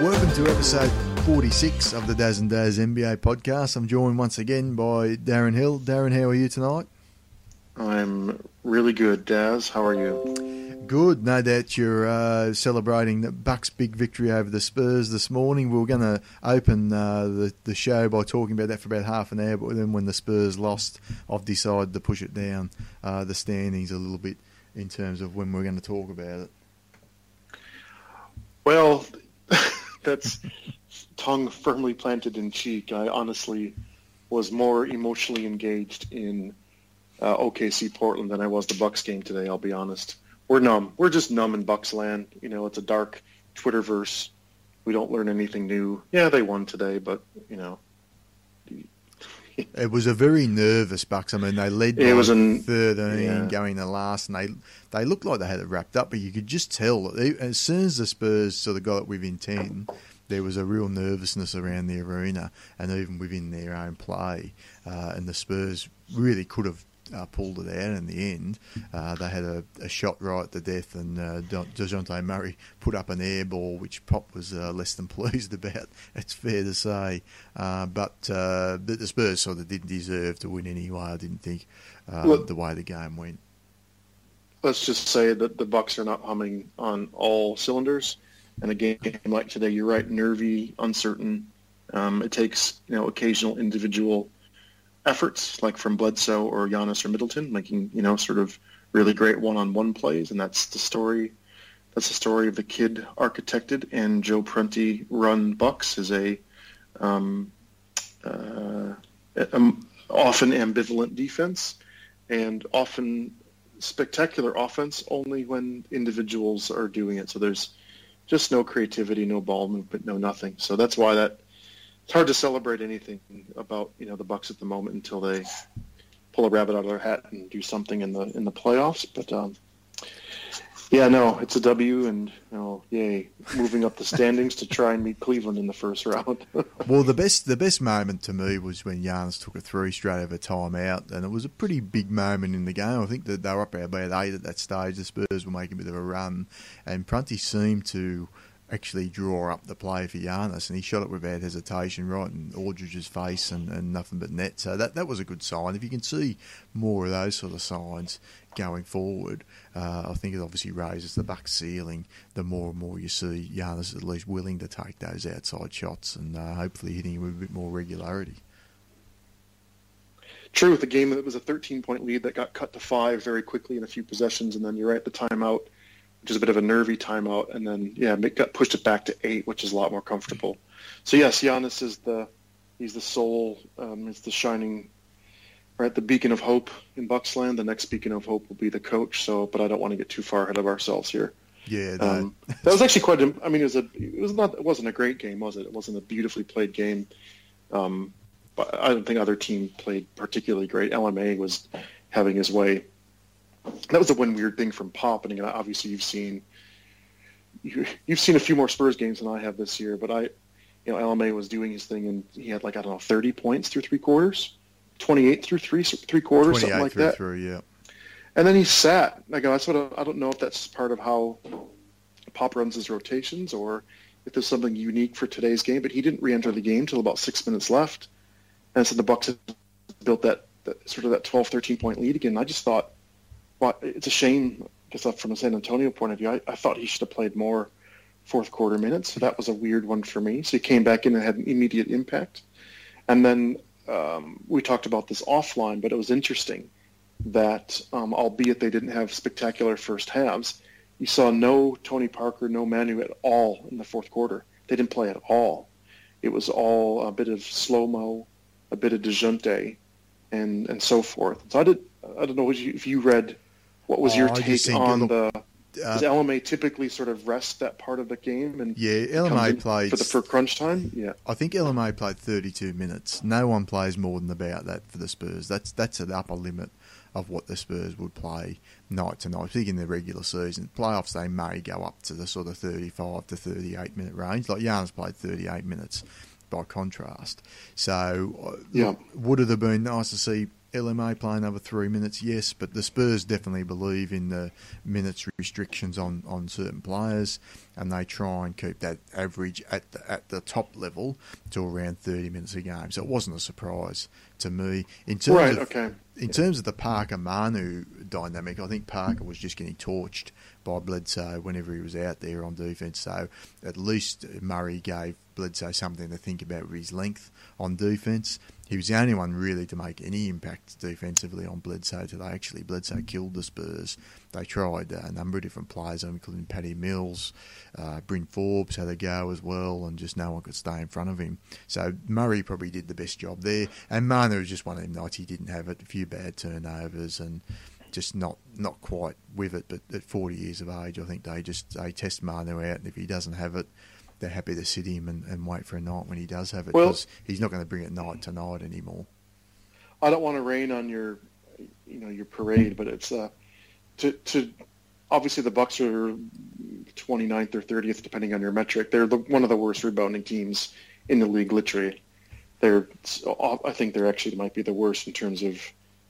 Welcome to episode 46 of the Daz and Dazz NBA podcast. I'm joined once again by Darren Hill. Darren, how are you tonight? I'm really good, Daz. How are you? Good. No doubt you're uh, celebrating the Bucks' big victory over the Spurs this morning. We were going to open uh, the, the show by talking about that for about half an hour, but then when the Spurs lost, I've decided to push it down uh, the standings a little bit in terms of when we're going to talk about it. Well, that's tongue firmly planted in cheek. I honestly was more emotionally engaged in uh, OKC Portland than I was the Bucks game today. I'll be honest. We're numb. We're just numb in Bucks land. You know, it's a dark Twitterverse. We don't learn anything new. Yeah, they won today, but you know. It was a very nervous Bucks. I mean, they led by It was an- 13 yeah. going to last, and they they looked like they had it wrapped up, but you could just tell that they, as soon as the Spurs sort of got it within 10, there was a real nervousness around the arena and even within their own play. Uh, and the Spurs really could have uh, pulled it out in the end. Uh, they had a, a shot right the death, and uh, DeJounte Murray put up an air ball, which Pop was uh, less than pleased about, it's fair to say. Uh, but uh, the, the Spurs sort of didn't deserve to win anyway, I didn't think, uh, Well- the way the game went. let's just say that the Bucks are not humming on all cylinders. And a game like today, you're right, nervy, uncertain. Um, it takes you know occasional individual efforts, like from Bledsoe or Giannis or Middleton, making you know sort of really great one-on-one plays, and that's the story. That's the story of the Kidd architected and Joe Prunty run Bucks is a um, uh, often ambivalent defense and often spectacular offense only when individuals are doing it. So there's just no creativity, no ball movement, no nothing. So that's why that it's hard to celebrate anything about you know the Bucks at the moment until they pull a rabbit out of their hat and do something in the in the playoffs. But um, yeah, no, it's a W, and you know, yay, moving up the standings to try and meet Cleveland in the first round. Well, the best the best moment to me was when Giannis took a three straight over timeout, and it was a pretty big moment in the game. I think that they were up about eight at that stage. The Spurs were making a bit of a run, and Prunty seemed to actually draw up the play for Giannis, and he shot it without hesitation right in Aldridge's face and, and nothing but net. So that that was a good sign. If you can see more of those sort of signs going forward, uh, I think it obviously raises the Bucks ceiling. The more and more you see Giannis at least willing to take those outside shots and uh, hopefully hitting him with a bit more regularity. True, with a game that was a 13 point lead that got cut to five very quickly in a few possessions, and then you're right, the timeout, which is a bit of a nervy timeout, and then yeah, it got pushed it back to eight, which is a lot more comfortable. So yes, Giannis is the he's the soul, um, is the shining, right, the beacon of hope in Bucksland. The next beacon of hope will be the coach. So, but I don't want to get too far ahead of ourselves here. Yeah, no, Um, that was actually quite. a- I mean, it was a. It was not. It wasn't a great game, was it? It wasn't a beautifully played game. Um, but I don't think other team played particularly great. LMA was having his way. That was the one weird thing from Pop, and obviously you've seen you, you've seen a few more Spurs games than I have this year. But I, you know, LMA was doing his thing, and he had like I don't know, thirty points through three quarters, twenty-eight through three three quarters, something like through that. three, yeah. And then he sat. Like I sort of, I don't know if that's part of how Pop runs his rotations or if there's something unique for today's game. But he didn't re-enter the game till about six minutes left, and so the Bucks had built that, that sort of that 12, 13 point lead again. I just thought, well, it's a shame. Just from a San Antonio point of view, I, I thought he should have played more fourth quarter minutes. So that was a weird one for me. So he came back in and had an immediate impact. And then um, we talked about this offline, but it was interesting that, um, albeit they didn't have spectacular first halves, you saw no Tony Parker, no Manu at all in the fourth quarter. They didn't play at all. It was all a bit of slow mo, a bit of Dejounte, and and so forth. So I did. I don't know if you read. What was Oh, your take on the? Uh, Does LMA typically sort of rest that part of the game and yeah, LMA played for the for crunch time? Yeah. I think LMA played 32 minutes. No one plays more than about that for the Spurs. That's that's an upper limit of what the Spurs would play night to night. I think in the regular season, playoffs they may go up to the sort of 35 to 38 minute range. Like Giannis played 38 minutes by contrast. So uh, Yeah. would it have been nice to see LMA play another three minutes? Yes, but the Spurs definitely believe in the minutes restrictions on, on certain players, and they try and keep that average at the, at the top level to around 30 minutes a game. So it wasn't a surprise to me. In terms right, of, okay. In terms of the Parker Manu dynamic, I think Parker was just getting torched by Bledsoe whenever he was out there on defence. So at least Murray gave Bledsoe something to think about with his length on defence. He was the only one really to make any impact defensively on Bledsoe today. Actually, Bledsoe killed the Spurs. They tried uh, a number of different players, including Patty Mills, uh, Bryn Forbes had a go as well, and just no one could stay in front of him. So Murray probably did the best job there. And Manu was just one of them nights he didn't have it. A few bad turnovers and just not not quite with it. But at 40 years of age, I think they just they test Manu out, and if he doesn't have it, they're happy to sit him and, and wait for a night when he does have it because well, he's not going to bring it night to night anymore. I don't want to rain on your, you know, your parade, but it's uh, to to obviously the Bucks are 29th or 30th depending on your metric. They're the, one of the worst rebounding teams in the league, literally. They're I think they're actually might be the worst in terms of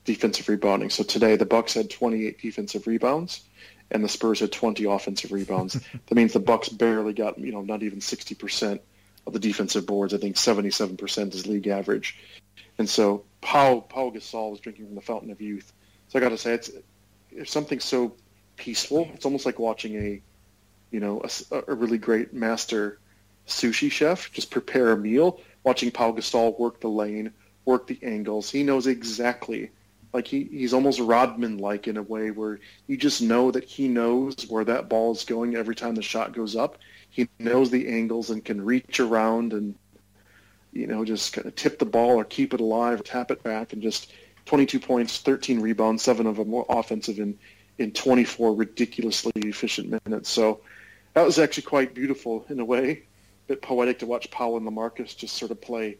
defensive rebounding. So today the Bucks had 28 defensive rebounds and the Spurs had 20 offensive rebounds. that means the Bucks barely got, you know, not even 60% of the defensive boards. I think 77% is league average. And so Paul Pau Gasol was drinking from the fountain of youth. So I got to say, it's, it's something so peaceful. It's almost like watching a, you know, a, a really great master sushi chef just prepare a meal, watching Paul Gasol work the lane, work the angles. He knows exactly like he, he's almost Rodman like in a way where you just know that he knows where that ball is going every time the shot goes up. He knows the angles and can reach around and you know just kind of tip the ball or keep it alive or tap it back and just 22 points, 13 rebounds, seven of them more offensive in in 24 ridiculously efficient minutes. So that was actually quite beautiful in a way, a bit poetic to watch Powell and Lamarcus just sort of play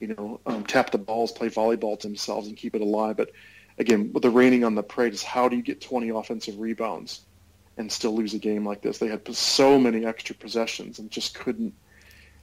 you know, um, tap the balls, play volleyball to themselves, and keep it alive. But again, with the raining on the parade is how do you get 20 offensive rebounds and still lose a game like this? They had so many extra possessions and just couldn't.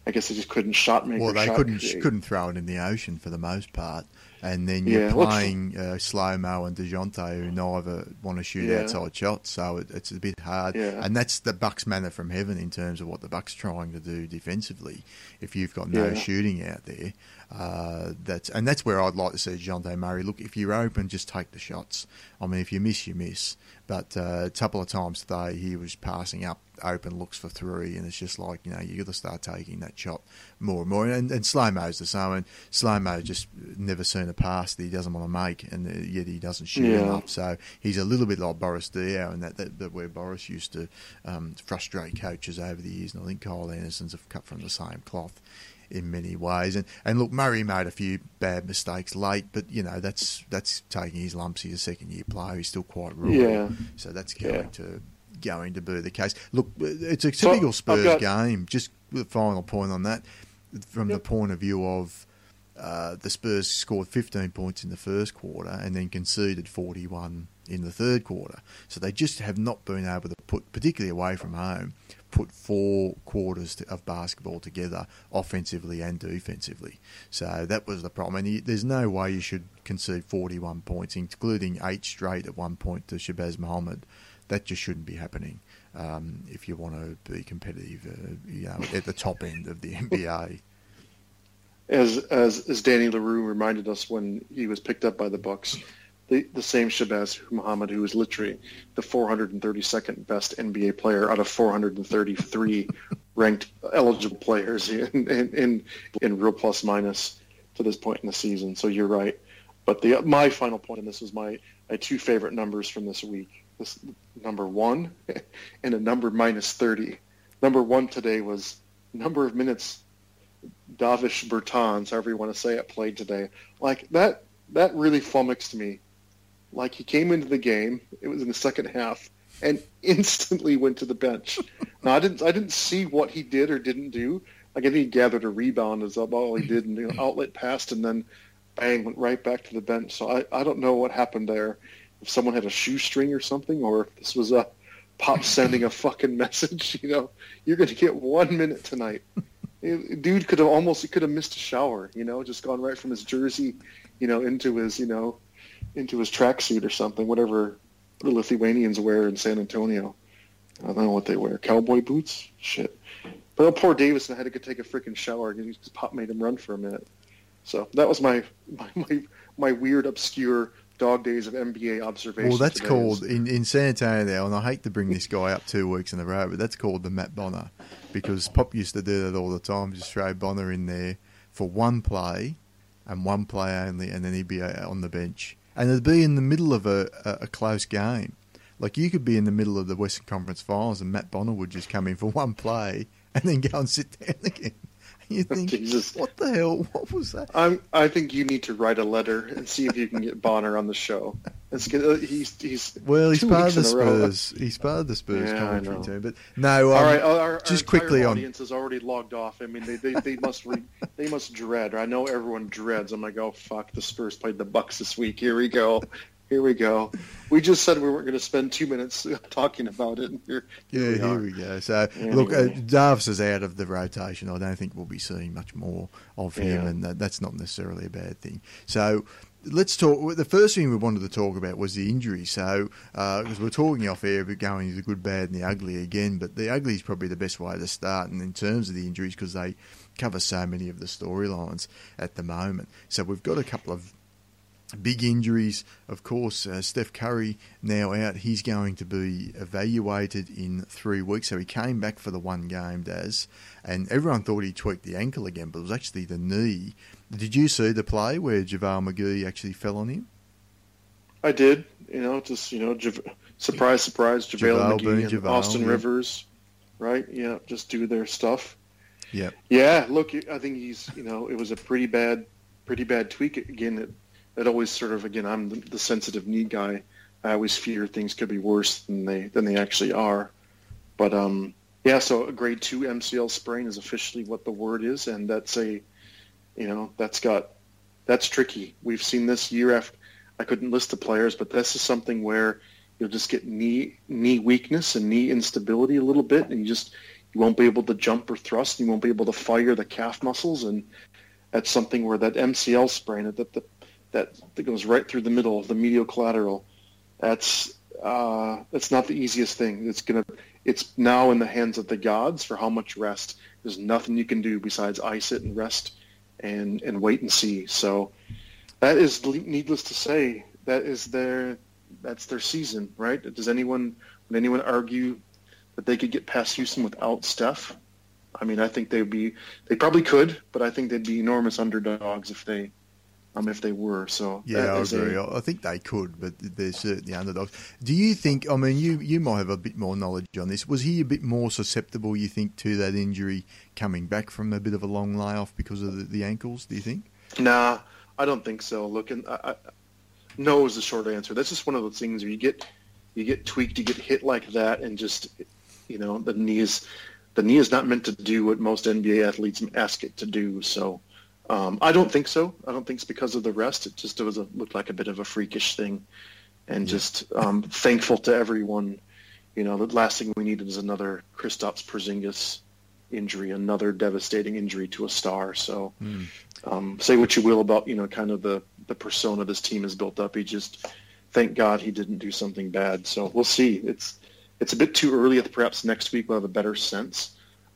I guess they just couldn't shot make. Well, they couldn't create. couldn't throw it in the ocean for the most part and then you're yeah, playing uh, slow mo and Dejounte, who neither want to shoot yeah. outside shots, so it, it's a bit hard. Yeah. And that's the Bucks' manna from heaven in terms of what the Bucks trying to do defensively. If you've got no shooting out there, uh, that's and that's where I'd like to see Dejounte Murray. Look, if you're open, just take the shots. I mean, if you miss, you miss. But uh, a couple of times today, he was passing up open looks for three, and it's just like you know you got to start taking that shot more and more. And, and slow mo's the same. And slow mo just never seen a pass that he doesn't want to make, and uh, yet he doesn't shoot yeah. enough. So he's a little bit like Boris Diaw, and that, that, that where Boris used to um, frustrate coaches over the years. And I think Kyle Anderson's have cut from the same cloth in many ways. And and look, Murray made a few bad mistakes late, but you know that's that's taking his lumps. He's a second year player. He's still quite raw. Yeah. So that's going yeah. to going to be the case. Look, it's a typical so, Spurs got... game. Just the final point on that, from yep. the point of view of uh, the Spurs scored 15 points in the first quarter and then conceded 41 in the third quarter. So they just have not been able to put, particularly away from home, put four quarters of basketball together offensively and defensively. So that was the problem. And there's no way you should concede 41 points, including eight straight at one point to Shabazz Muhammad that just shouldn't be happening um, if you want to be competitive, uh, you know, at the top end of the NBA. As as as Danny Leroux reminded us when he was picked up by the Bucks, the the same Shabazz Muhammad who is literally the 432nd best NBA player out of 433 ranked eligible players in, in in in real plus minus to this point in the season. So you're right. But the my final point, and this was my my two favorite numbers from this week this number one and a number minus 30. Number one today was number of minutes Davish Bertans, however you want to say it, played today. Like that, that really flummoxed me. Like he came into the game, it was in the second half, and instantly went to the bench. now I didn't, I didn't see what he did or didn't do. Like I think he gathered a rebound as all he did, and you know, outlet passed, and then bang went right back to the bench. So I, I don't know what happened there if someone had a shoestring or something, or if this was a pop sending a fucking message. You know, you're going to get one minute tonight. Dude could have almost he could have missed a shower. You know, just gone right from his jersey, you know, into his you know into his tracksuit or something, whatever the Lithuanians wear in San Antonio. I don't know what they wear. Cowboy boots? Shit. But oh, poor Davison had to go take a freaking shower and pop made him run for a minute. So that was my my my, my weird, obscure dog days of NBA observation. Well, that's called in, in San Antonio, now, and I hate to bring this guy up two weeks in a row, but that's called the Matt Bonner because Pop used to do that all the time. Just throw Bonner in there for one play and one play only, and then he'd be uh, on the bench, and it'd be in the middle of a, a, a close game. Like you could be in the middle of the Western Conference Finals, and Matt Bonner would just come in for one play and then go and sit down again. You think, Jesus. what the hell? What was that? I'm, I think you need to write a letter and see if you can get Bonner on the show. It's good. Uh, he's he's well, he's part of the Spurs. He's part of the Spurs yeah, commentary team. But no, um, all right. Our, just our quickly on. Audience has already logged off. I mean, they they, they must re, they must dread. I know everyone dreads. I'm like, oh fuck, the Spurs played the Bucks this week. Here we go. Here we go. We just said we weren't going to spend two minutes talking about it. Here, here yeah, we here we go. So, anyway. look, uh, Davis is out of the rotation. I don't think we'll be seeing much more of him, yeah. and that, that's not necessarily a bad thing. So, let's talk. The first thing we wanted to talk about was the injury. So, because uh, we're talking off air about going the good, bad, and the ugly again, but the ugly is probably the best way to start. And in terms of the injuries, because they cover so many of the storylines at the moment. So we've got a couple of Big injuries, of course. Uh, Steph Curry now out. He's going to be evaluated in three weeks. So he came back for the one game, Daz, and everyone thought he tweaked the ankle again, but it was actually the knee. Did you see the play where JaVale McGee actually fell on him? I did. You know, just you know, surprise, surprise, JaVale, JaVale McGee and JaVale, Austin yeah. Rivers, right? Yeah, just do their stuff. Yeah. Yeah. Look, I think he's. You know, it was a pretty bad, pretty bad tweak. Again, it it always sort of again I'm the, the sensitive knee guy. I always fear things could be worse than they than they actually are. But um, yeah, so a grade two MCL sprain is officially what the word is, and that's a, you know, that's got, that's tricky. We've seen this year after. I couldn't list the players, but this is something where you'll just get knee knee weakness and knee instability a little bit, and you just you won't be able to jump or thrust. And you won't be able to fire the calf muscles, and that's something where that MCL sprain, that the that, that goes right through the middle of the medial collateral. That's uh, that's not the easiest thing. It's gonna it's now in the hands of the gods for how much rest. There's nothing you can do besides ice it and rest and and wait and see. So that is needless to say. That is their that's their season, right? Does anyone would anyone argue that they could get past Houston without Steph? I mean, I think they'd be they probably could, but I think they'd be enormous underdogs if they um, if they were. So yeah, I agree. A, I think they could, but they're certainly underdogs. Do you think? I mean, you you might have a bit more knowledge on this. Was he a bit more susceptible? You think to that injury coming back from a bit of a long layoff because of the, the ankles? Do you think? Nah, I don't think so. Look, and I, I, no is the short answer. That's just one of those things where you get you get tweaked, you get hit like that, and just you know the knee is the knee is not meant to do what most NBA athletes ask it to do. So um, I don't think so. I don't think it's because of the rest. It just was a, looked like a bit of a freakish thing, and yeah. just um, thankful to everyone. You know, the last thing we needed is another Kristaps Porzingis injury, another devastating injury to a star. So, mm. um, say what you will about you know kind of the the persona this team has built up. He just, thank God, he didn't do something bad. So we'll see. It's it's a bit too early. Perhaps next week we'll have a better sense.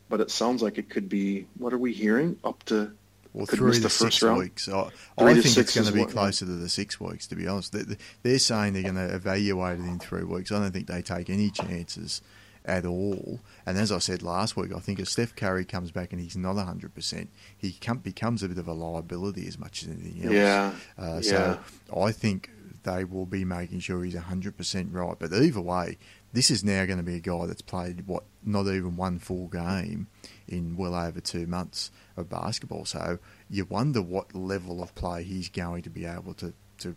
But it sounds like it could be. What are we hearing? Up to well, three to six round. weeks. I, I think it's going to be closer to the six weeks, to be honest. They're saying they're going to evaluate it in three weeks. I don't think they take any chances at all. And as I said last week, I think if Steph Curry comes back and he's not 100%, he becomes a bit of a liability as much as anything else. Yeah. Uh, so yeah. I think they will be making sure he's 100% right. But either way, this is now going to be a guy that's played, what, not even one full game in well over two months of basketball. So you wonder what level of play he's going to be able to to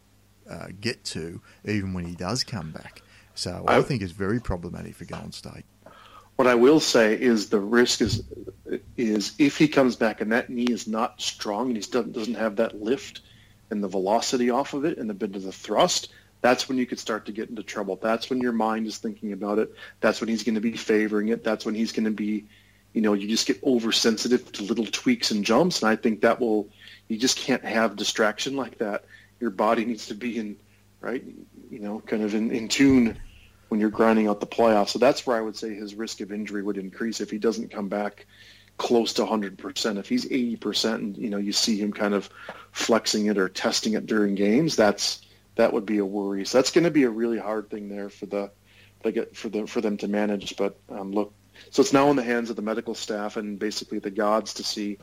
uh, get to, even when he does come back. So I, I think it's very problematic for Golden State. What I will say is the risk is is if he comes back and that knee is not strong and he doesn't doesn't have that lift and the velocity off of it and the bit of the thrust, that's when you could start to get into trouble. That's when your mind is thinking about it. That's when he's going to be favoring it. That's when he's going to be you know, you just get oversensitive to little tweaks and jumps. And I think that will, you just can't have distraction like that. Your body needs to be in right? You know, kind of in, in tune when you're grinding out the playoffs. So that's where I would say his risk of injury would increase if he doesn't come back close to 100%. If he's 80% and, you know, you see him kind of flexing it or testing it during games, that's that would be a worry. So that's going to be a really hard thing there for the for the for them to manage. But um, look, so it's now in the hands of the medical staff and basically the gods to see,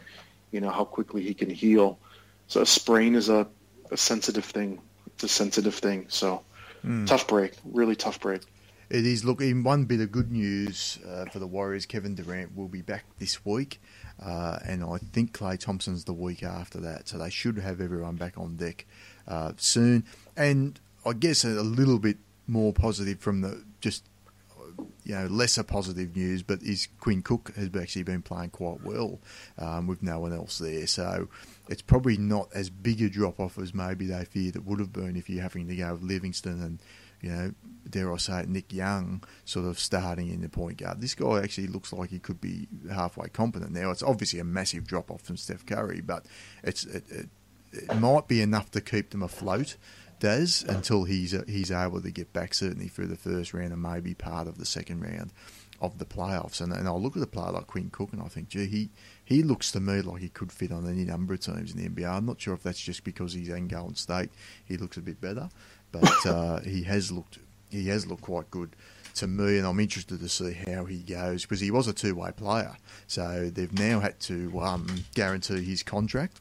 you know, how quickly he can heal. So a sprain is a, a sensitive thing. It's a sensitive thing. So mm. tough break, really tough break. It is. Look, in one bit of good news uh, for the Warriors, Kevin Durant will be back this week, uh, and I think Klay Thompson's the week after that. So they should have everyone back on deck uh, soon. And I guess a, a little bit more positive from the just you know lesser positive news, but is Quinn Cook has actually been playing quite well um, with no one else there, so it's probably not as big a drop off as maybe they feared it would have been if you're having to go with Livingston and you know dare I say it, Nick Young sort of starting in the point guard. This guy actually looks like he could be halfway competent now. It's obviously a massive drop off from Steph Curry, but it's it, it, it might be enough to keep them afloat does until he's uh, he's able to get back certainly through the first round and maybe part of the second round of the playoffs. And, and I look at a player like Quinn Cook and I think, gee, he, he looks to me like he could fit on any number of teams in the NBA. I'm not sure if that's just because he's in Golden State. He looks a bit better, but uh, he has looked he has looked quite good to me, and I'm interested to see how he goes because he was a two way player. So they've now had to um, guarantee his contract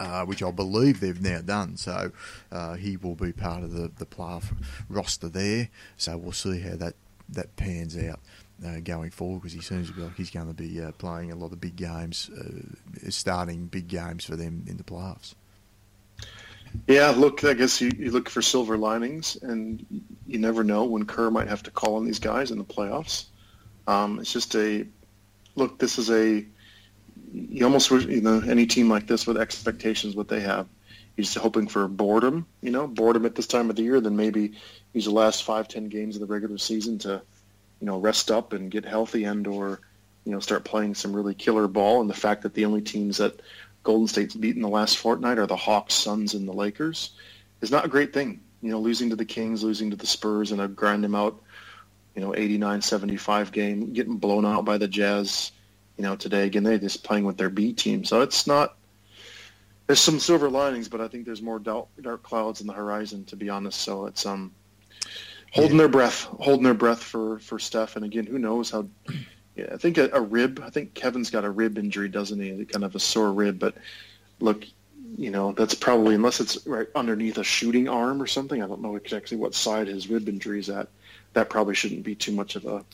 uh, which I believe they've now done. So uh, he will be part of the the playoff roster there. So we'll see how that that pans out. Uh, going forward, because he seems to be like he's going to be uh, playing a lot of big games, uh, starting big games for them in the playoffs. Yeah, look, I guess you, you look for silver linings, and you never know when Kerr might have to call on these guys in the playoffs. Um, it's just a look. This is a you almost you know, any team like this with expectations, what they have, just hoping for boredom, you know, boredom at this time of the year. Then maybe use the last five, ten games of the regular season to, you know, rest up and get healthy and or, you know, start playing some really killer ball. And the fact that the only teams that Golden State's beaten the last fortnight are the Hawks, Suns, and the Lakers is not a great thing. You know, losing to the Kings, losing to the Spurs, and a grind them out, you know, 89-75 game, getting blown out by the Jazz you know, today again they're just playing with their B team. So it's not. There's some silver linings, but I think there's more dark, dark clouds in the horizon. To be honest, so it's um holding yeah. their breath, holding their breath for for Steph. And again, who knows how? Yeah, I think a, a rib. I think Kevin's got a rib injury, doesn't he? Kind of a sore rib. But look, you know, that's probably unless it's right underneath a shooting arm or something. I don't know exactly what side his rib injury is at. That probably shouldn't be too much of a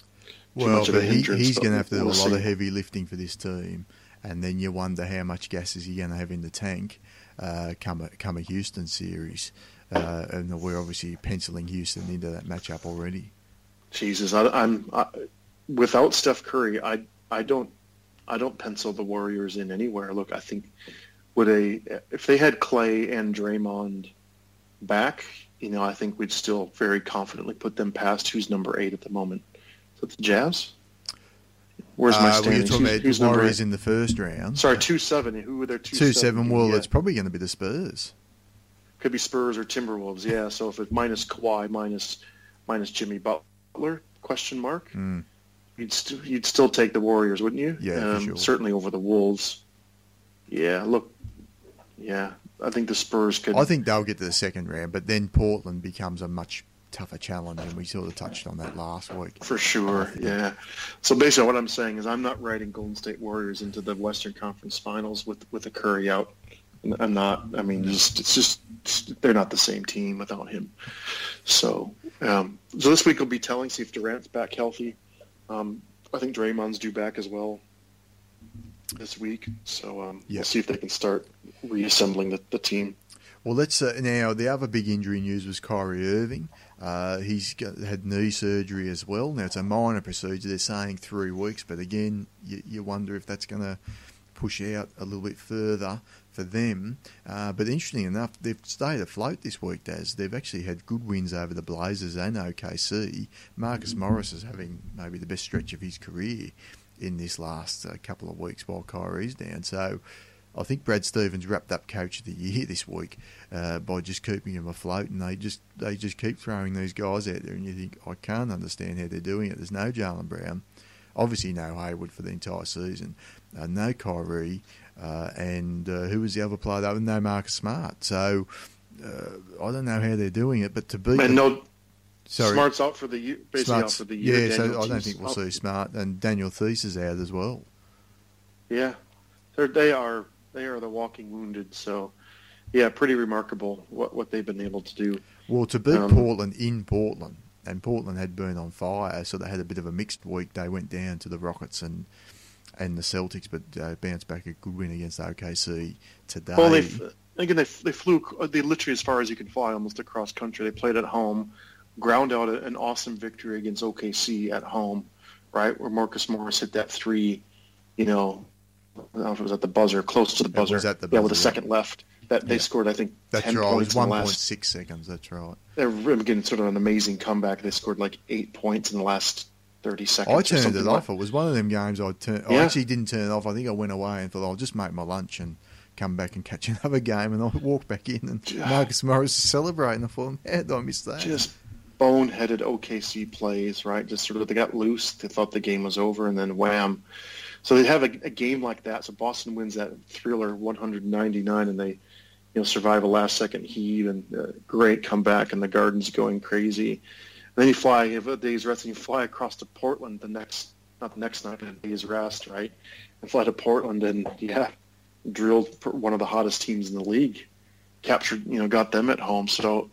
well, but he, he's going to have to do a lot of heavy lifting for this team, and then you wonder how much gas is he going to have in the tank uh, come a, come a Houston series, uh, and we're obviously penciling Houston into that matchup already. Jesus, I, am without Steph Curry, I I don't I don't pencil the Warriors in anywhere. Look, I think would a if they had Clay and Draymond back, you know, I think we'd still very confidently put them past who's number eight at the moment the Jazz? Where's my uh, standings? Well, you're talking who's, about who's Warriors in the first round. Sorry, two seven. Who were their two, two seven? Well, yeah. it's probably going to be the Spurs. Could be Spurs or Timberwolves. Yeah. So if it's minus Kawhi, minus minus Jimmy Butler? Question mark. Mm. You'd st- you'd still take the Warriors, wouldn't you? Yeah, um, sure. certainly over the Wolves. Yeah. Look. Yeah, I think the Spurs could. I think they'll get to the second round, but then Portland becomes a much tougher challenge, and we sort of touched on that last week. For sure, yeah. So basically, what I'm saying is, I'm not writing Golden State Warriors into the Western Conference Finals with with a Curry out. I'm not. I mean, just it's just they're not the same team without him. So, um, so this week will be telling. See if Durant's back healthy. Um, I think Draymond's due back as well this week. So um, yep. we'll see if they can start reassembling the, the team. Well, let's uh, now. The other big injury news was Kyrie Irving. Uh, he's got, had knee surgery as well. Now it's a minor procedure. They're saying three weeks, but again, you, you wonder if that's going to push out a little bit further for them. Uh, but interesting enough, they've stayed afloat this week, Daz. They've actually had good wins over the Blazers and OKC. Marcus Morris is having maybe the best stretch of his career in this last uh, couple of weeks while Kyrie's down. So I think Brad Stevens wrapped up Coach of the Year this week uh, by just keeping him afloat, and they just they just keep throwing these guys out there, and you think I can't understand how they're doing it. There's no Jaylen Brown, obviously no Hayward for the entire season, uh, no Kyrie, uh, and uh, who was the other player? That was no Marcus Smart. So uh, I don't know how they're doing it, but to be and no. Sorry. Smart's out for the year, basically Smart's, out for the year. Yeah, Daniel so I don't think we'll out. see Smart and Daniel Theis is out as well. Yeah, They're, they are they are the walking wounded. So, yeah, pretty remarkable what what they've been able to do. Well, to beat Um, Portland in Portland, and Portland had been on fire, so they had a bit of a mixed week. They went down to the Rockets and and the Celtics, but uh, bounced back a good win against OKC today. Well, they again they they flew they literally as far as you can fly, almost across country. They played at home, ground out an awesome victory against OKC at home, right where Marcus Morris hit that three, you know, I don't know if it was at the buzzer, close to the buzzer. was at the yeah, with a second left. That they Yeah. scored, I think, that's ten right. It was points in the last point six seconds. That's right. They're again sort of an amazing comeback. They scored like eight points in the last thirty seconds. I turned it like- off. It was one of them games I turned. I actually didn't turn it off. I think I went away and thought I'll just make my lunch and come back and catch another game. And I walked back in and Yeah. Marcus Morris was celebrating. I thought, did I miss that? Just boneheaded OKC plays, right? Just sort of they got loose. They thought the game was over, and then wham. So they have a, a game like that. So Boston wins that thriller 199, and they, you know, survive a last-second heave and uh, great comeback, and the Garden's going crazy. And then you fly, you have a day's rest, and you fly across to Portland the next, not the next night, but a day's rest, right? And fly to Portland, and yeah, drilled one of the hottest teams in the league. Captured, you know, got them at home. So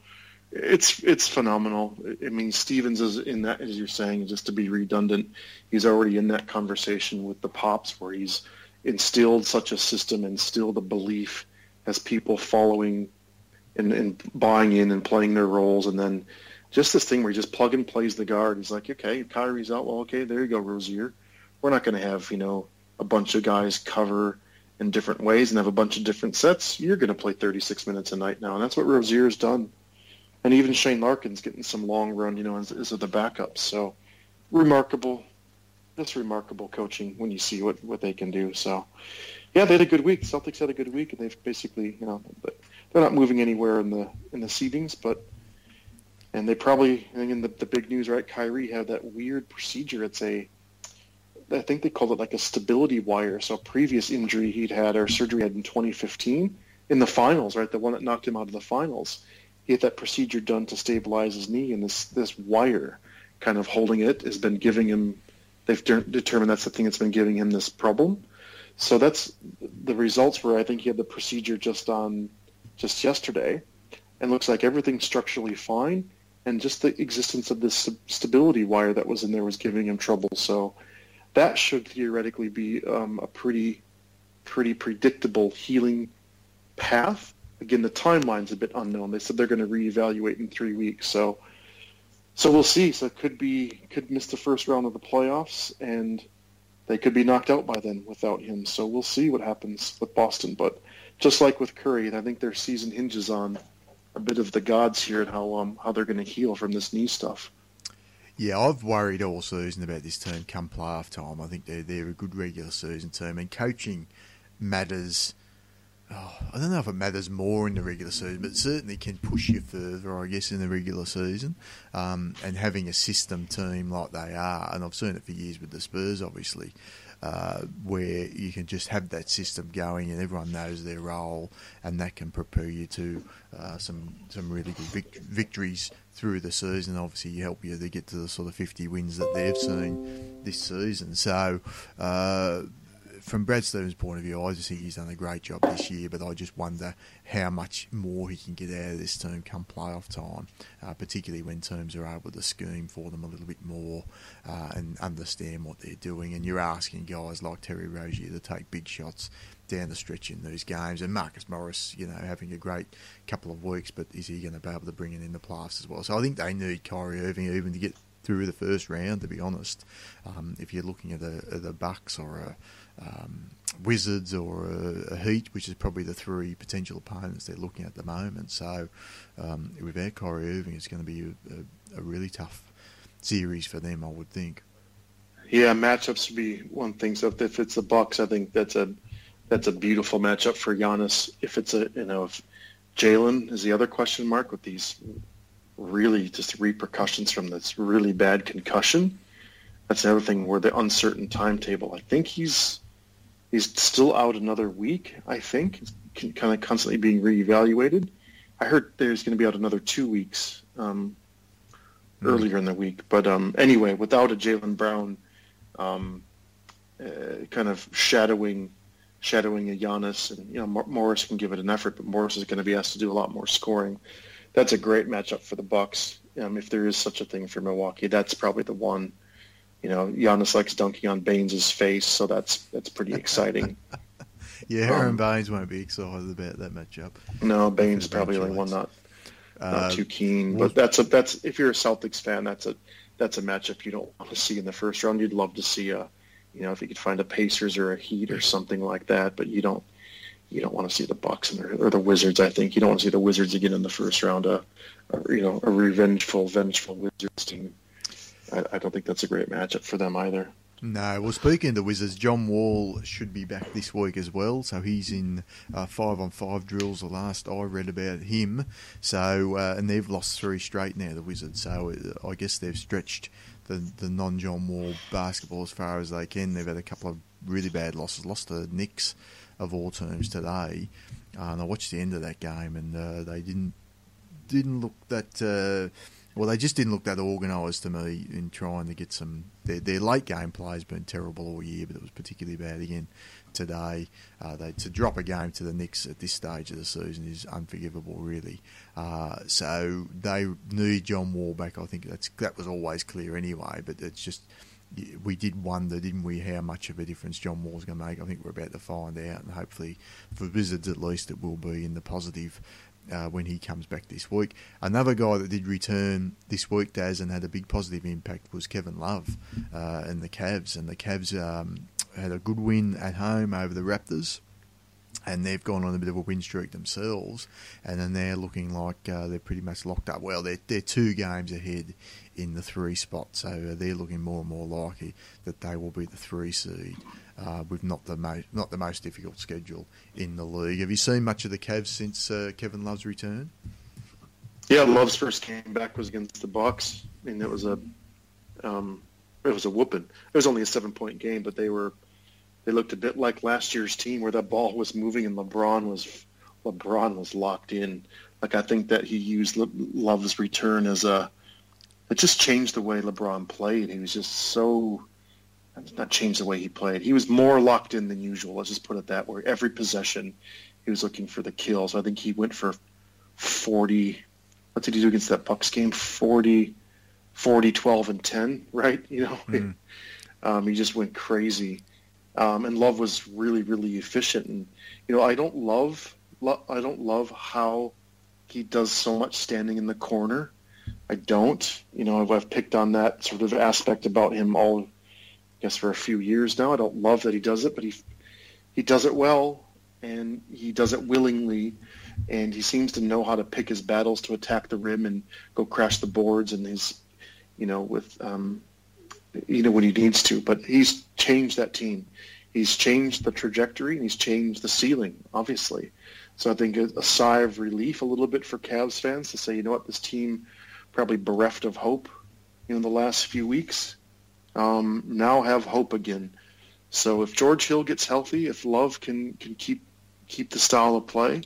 it's it's phenomenal. I mean, Stevens is in that, as you're saying, just to be redundant, he's already in that conversation with the pops, where he's instilled such a system, instilled a belief as people following and, and buying in and playing their roles, and then just this thing where he just plug and plays the guard. He's like, okay, Kyrie's out. Well, okay, there you go, Rozier. We're not going to have you know a bunch of guys cover in different ways and have a bunch of different sets. You're going to play 36 minutes a night now, and that's what Rozier's done and even Shane Larkin's getting some long run, you know, as, as the backups. So remarkable, just remarkable coaching when you see what, what they can do. So yeah, they had a good week. Celtics had a good week, and they've basically, you know, they're not moving anywhere in the in the seedings, but and they probably, I think in the, the big news, right? Kyrie had that weird procedure. It's a, I think they called it like a stability wire. So a previous injury he'd had or surgery had in 2015 in the finals, right? The one that knocked him out of the finals had that procedure done to stabilize his knee, and this this wire kind of holding it has been giving him. They've de- determined that's the thing that's been giving him this problem. So that's the results were. I think he had the procedure just on just yesterday, and looks like everything's structurally fine, and just the existence of this st- stability wire that was in there was giving him trouble. So that should theoretically be um, a pretty pretty predictable healing path again, the timeline's a bit unknown. They said they're going to reevaluate in three weeks, so so we'll see. So it could be could miss the first round of the playoffs, and they could be knocked out by then without him. So we'll see what happens with Boston. But just like with Curry, I think their season hinges on a bit of the gods here and how um how they're going to heal from this knee stuff. Yeah, I've worried all season about this team come playoff time. I think they're they're a good regular season team, and coaching matters. Oh, I don't know if it matters more in the regular season, but certainly can push you further, I guess, in the regular season. Um, and having a system team like they are, and I've seen it for years with the Spurs, obviously, uh, where you can just have that system going and everyone knows their role, and that can prepare you to uh, some some really good vic- victories through the season. Obviously, you help you to get to the sort of 50 wins that they've seen this season. So. Uh, from Brad Stevens' point of view, I just think he's done a great job this year, but I just wonder how much more he can get out of this team come playoff time, uh, particularly when teams are able to scheme for them a little bit more uh, and understand what they're doing. And you're asking guys like Terry Rozier to take big shots down the stretch in these games. And Marcus Morris, you know, having a great couple of weeks, but is he going to be able to bring it in the playoffs as well? So I think they need Kyrie Irving even to get through the first round. To be honest, um, if you're looking at the the Bucks or a um, Wizards or a, a, Heat, which is probably the three potential opponents they're looking at at the moment. So um, without Kyrie Irving, it's going to be a, a, a, really tough series for them, I would think. Yeah, matchups would be one thing. So if it's the Bucks, I think that's a that's a beautiful matchup for Giannis. If it's a you know if Jaylen is the other question mark with these really just repercussions from this really bad concussion. That's another thing where the uncertain timetable. I think he's he's still out another week. I think kind of constantly being reevaluated. I heard there's going to be out another two weeks um, mm. earlier in the week. But um, anyway, without a Jaylen Brown um, uh, kind of shadowing shadowing a Giannis, and you know Morris can give it an effort, but Morris is going to be asked to do a lot more scoring. That's a great matchup for the Bucks. Um, if there is such a thing for Milwaukee, that's probably the one. You know, Giannis likes dunking on Baynes' face, so that's that's pretty exciting. yeah, Aron um, Baynes won't be excited about that matchup. No, Baynes probably the only one not not uh, too keen. But that's a that's if you're a Celtics fan, that's a that's a matchup you don't want to see in the first round. You'd love to see a, you know, if you could find a Pacers or a Heat or something like that. But you don't you don't want to see the Bucks and or the Wizards. I think you don't want to see the Wizards again in the first round. A, a you know a revengeful, vengeful Wizards team. I, I don't think that's a great matchup for them either. No, well, speaking of the Wizards, John Wall should be back this week as well. So he's in uh, five on five drills. The last I read about him. So uh, and they've lost three straight now, the Wizards. So uh, I guess they've stretched the the non John Wall basketball as far as they can. They've had a couple of really bad losses. Lost to the Knicks of all teams today. Uh, and I watched the end of that game, and uh, they didn't didn't look that uh, well, they just didn't look that organised to me in trying to get some. Their, their late game play has been terrible all year, but it was particularly bad again today. Uh, they to drop a game to the Knicks at this stage of the season is unforgivable, really. Uh, so they need John Wall back. I think that's that was always clear anyway. But it's just we did wonder, didn't we, how much of a difference John Wall's going to make? I think we're about to find out, and hopefully for Wizards at least, it will be in the positive uh, when he comes back this week. Another guy that did return this week, Daz, and had a big positive impact was Kevin Love uh, and the Cavs. And the Cavs um, had a good win at home over the Raptors. And they've gone on a bit of a win streak themselves, and then they're looking like uh, they're pretty much locked up. Well, they're, they're two games ahead in the three spot, so uh, they're looking more and more likely that they will be the three seed uh, with not the mo- not the most difficult schedule in the league. Have you seen much of the Cavs since uh, Kevin Love's return? Yeah, Love's first came back was against the Bucks. I mean, it was a um, it was a whooping. It was only a seven point game, but they were they looked a bit like last year's team where that ball was moving and LeBron was LeBron was locked in. Like I think that he used Love's return as a it just changed the way LeBron played. He was just so not change the way he played. He was more locked in than usual. Let's just put it that way. Every possession, he was looking for the kill. So I think he went for 40. What did he do against that Bucks game? 40, 40, 12, and 10, right? You know, mm. um, he just went crazy. Um, and Love was really, really efficient. And you know, I don't love, lo- I don't love how he does so much standing in the corner. I don't. You know, I've, I've picked on that sort of aspect about him all guess for a few years now. I don't love that he does it, but he he does it well and he does it willingly and he seems to know how to pick his battles to attack the rim and go crash the boards and he's you know with um, you know when he needs to. But he's changed that team. He's changed the trajectory and he's changed the ceiling obviously. So i think a, sigh of relief a little bit for Cavs fans to say you know what? This team probably bereft of hope in the last few weeks um, now have hope again. So if George Hill gets healthy, if Love can can keep keep the style of play,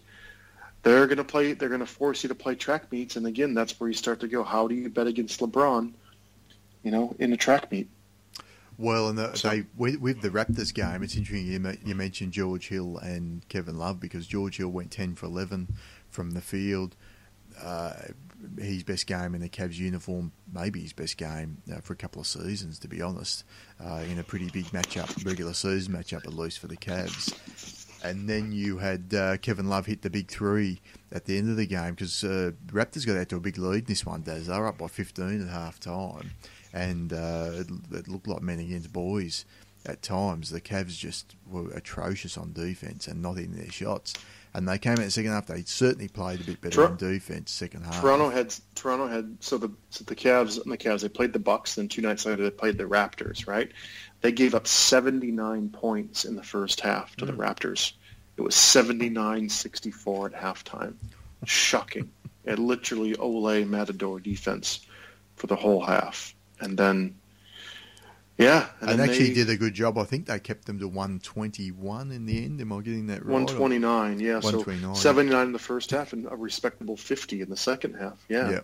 they're going to play. They're going to force you to play track meets, and again, that's where you start to go. How do you bet against LeBron? You know, in a track meet. Well, and the, so, they with, with, the Raptors game, it's interesting you, you mentioned George Hill and Kevin Love because George Hill went ten for eleven from the field. Uh, his best game in the Cavs uniform, maybe his best game uh, for a couple of seasons, to be honest, uh, in a pretty big matchup, regular season matchup at least for the Cavs. And then you had uh, Kevin Love hit the big three at the end of the game because uh, Raptors got out to a big lead in this one, Daz. They were up by 15 at half time, and uh, it, looked like men against boys at times. The Cavs just were atrocious on defence and not in their shots and they came out in the second half. They certainly played a bit better Tor- on defense second half. Toronto had Toronto had so the so the Cavs and the Cavs they played the Bucks. Then two nights later they played the Raptors. Right, they gave up 79 points in the first half to the hmm. Raptors. It was 79-64 at halftime. Shocking. It literally Olé Matador defense for the whole half, and then yeah, and, then actually they- did a good job. I think they kept them to 121 in the end. Am I getting that right? 129, yeah. 129. So 79 in the first half and a respectable 50 in the second half. Yeah. Yeah.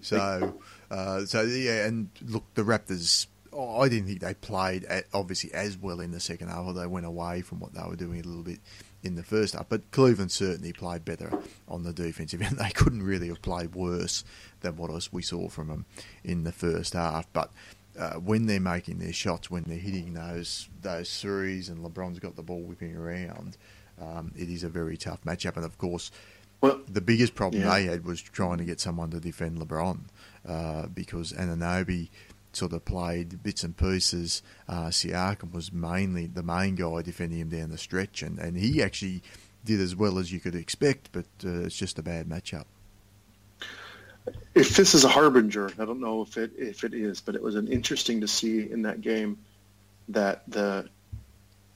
So, uh, so yeah, and look, the Raptors. oh, I didn't think they played at, obviously as well in the second half. Or they went away from what they were doing a little bit in the first half. But Cleveland certainly played better on the defensive end. They couldn't really have played worse than what we saw from them in the first half. But uh, when they're making their shots, when they're hitting those those threes, and LeBron's got the ball whipping around, um, it is a very tough matchup. And of course, Well, the biggest problem Yeah. they had was trying to get someone to defend LeBron uh, because Anunoby sort of played bits and pieces. Uh, Siakam was mainly the main guy defending him down the stretch, and, and he actually did as well as you could expect, but uh, it's just a bad matchup. If this is a harbinger, I don't know if it if it is, but it was an interesting to see in that game that the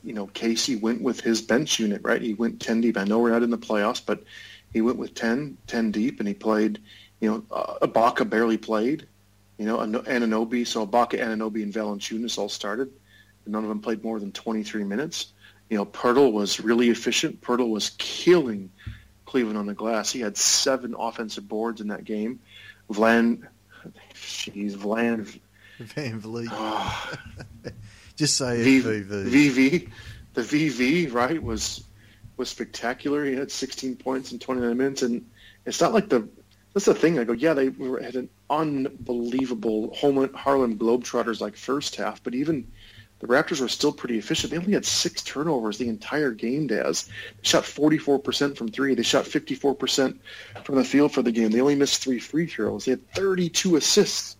you know Casey went with his bench unit, right? He went 10 deep. I know we're not in the playoffs, but he went with 10, 10 deep, and he played. You know, uh, Ibaka barely played. You know, Anunoby, so Ibaka, Anunoby, and Valanciunas all started. None of them played more than 23 minutes. You know, Poeltl was really efficient. Poeltl was killing Cleveland on the glass. He had seven offensive boards in that game. Vlan, jeez, Vlan, VanVleet. oh, Just say V- FVV. VV, the VV, right, was was spectacular. He had 16 points in 29 minutes, and it's not like the that's the thing. I go, yeah, they were, had an unbelievable Home- Harlem Globetrotters like first half, but even the Raptors were still pretty efficient. They only had six turnovers the entire game. Daz they shot 44% from three. They shot 54% from the field for the game. They only missed three free throws. They had 32 assists.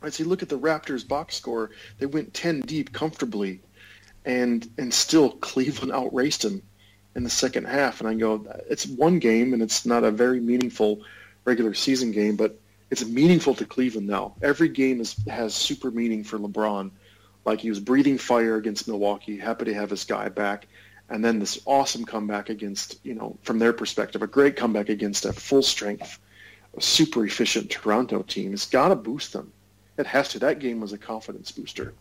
Right, so you look at the Raptors box score. They went 10 deep comfortably, and and still Cleveland outraced them in the second half. And I go, it's one game, and it's not a very meaningful regular season game, but it's meaningful to Cleveland now. Every game is, has super meaning for LeBron. Like he was breathing fire against Milwaukee, happy to have his guy back, and then this awesome comeback against, you know, from their perspective, a great comeback against a full strength, super efficient Toronto team. It's got to boost them. It has to. That game was a confidence booster